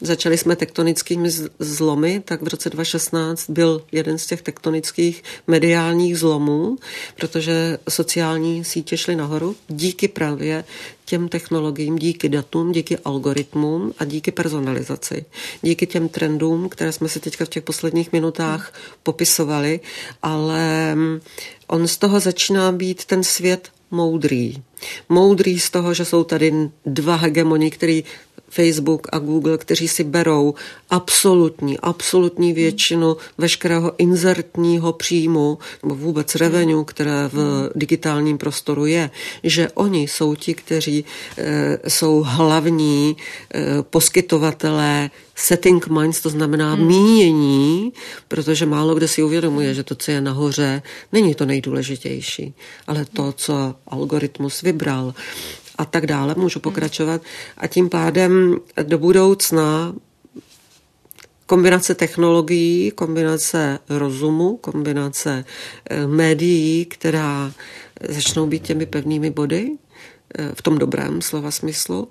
Začali jsme tektonickými zlomy, tak v roce 2016 byl jeden z těch tektonických mediálních zlomů, protože sociální sítě šly nahoru díky právě těm technologiím, díky datům, díky algoritmům a díky personalizaci. Díky těm trendům, které jsme si teďka v těch posledních minutách popisovali, ale mm, on z toho začíná být ten svět moudrý. Moudrý z toho, že jsou tady dva hegemoni, který Facebook a Google, kteří si berou absolutní, absolutní většinu veškerého inzertního příjmu nebo vůbec revenue, které v digitálním prostoru je, že oni jsou ti, kteří e, jsou hlavní e, poskytovatelé setting minds, to znamená hmm. mínění, protože málo kde si uvědomuje, že to, co je nahoře, není to nejdůležitější, ale to, co algoritmus vybral a tak dále, můžu pokračovat. A tím pádem do budoucna kombinace technologií, kombinace rozumu, kombinace eh, médií, která začnou být těmi pevnými body eh, v tom dobrém slova smyslu,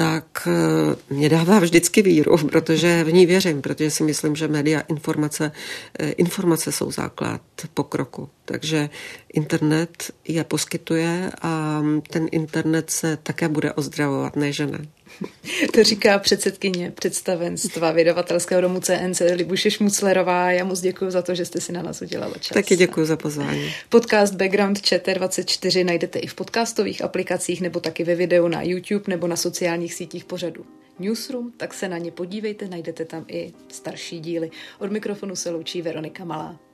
tak eh, mě dává vždycky víru, [LAUGHS] protože v ní věřím, protože si myslím, že média informace, eh, informace jsou základ pokroku. Takže internet je poskytuje a ten internet se také bude ozdravovat, ne že ne. [LAUGHS] To říká předsedkyně představenstva vydavatelského domu CNC Libuše Šmuclerová. Já moc děkuji za to, že jste si na nás udělala čas. Taky děkuji za pozvání. Podcast Background ČT24 najdete i v podcastových aplikacích nebo taky ve videu na YouTube nebo na sociálních sítích pořadu Newsroom, tak se na ně podívejte, najdete tam i starší díly. Od mikrofonu se loučí Veronika Malá.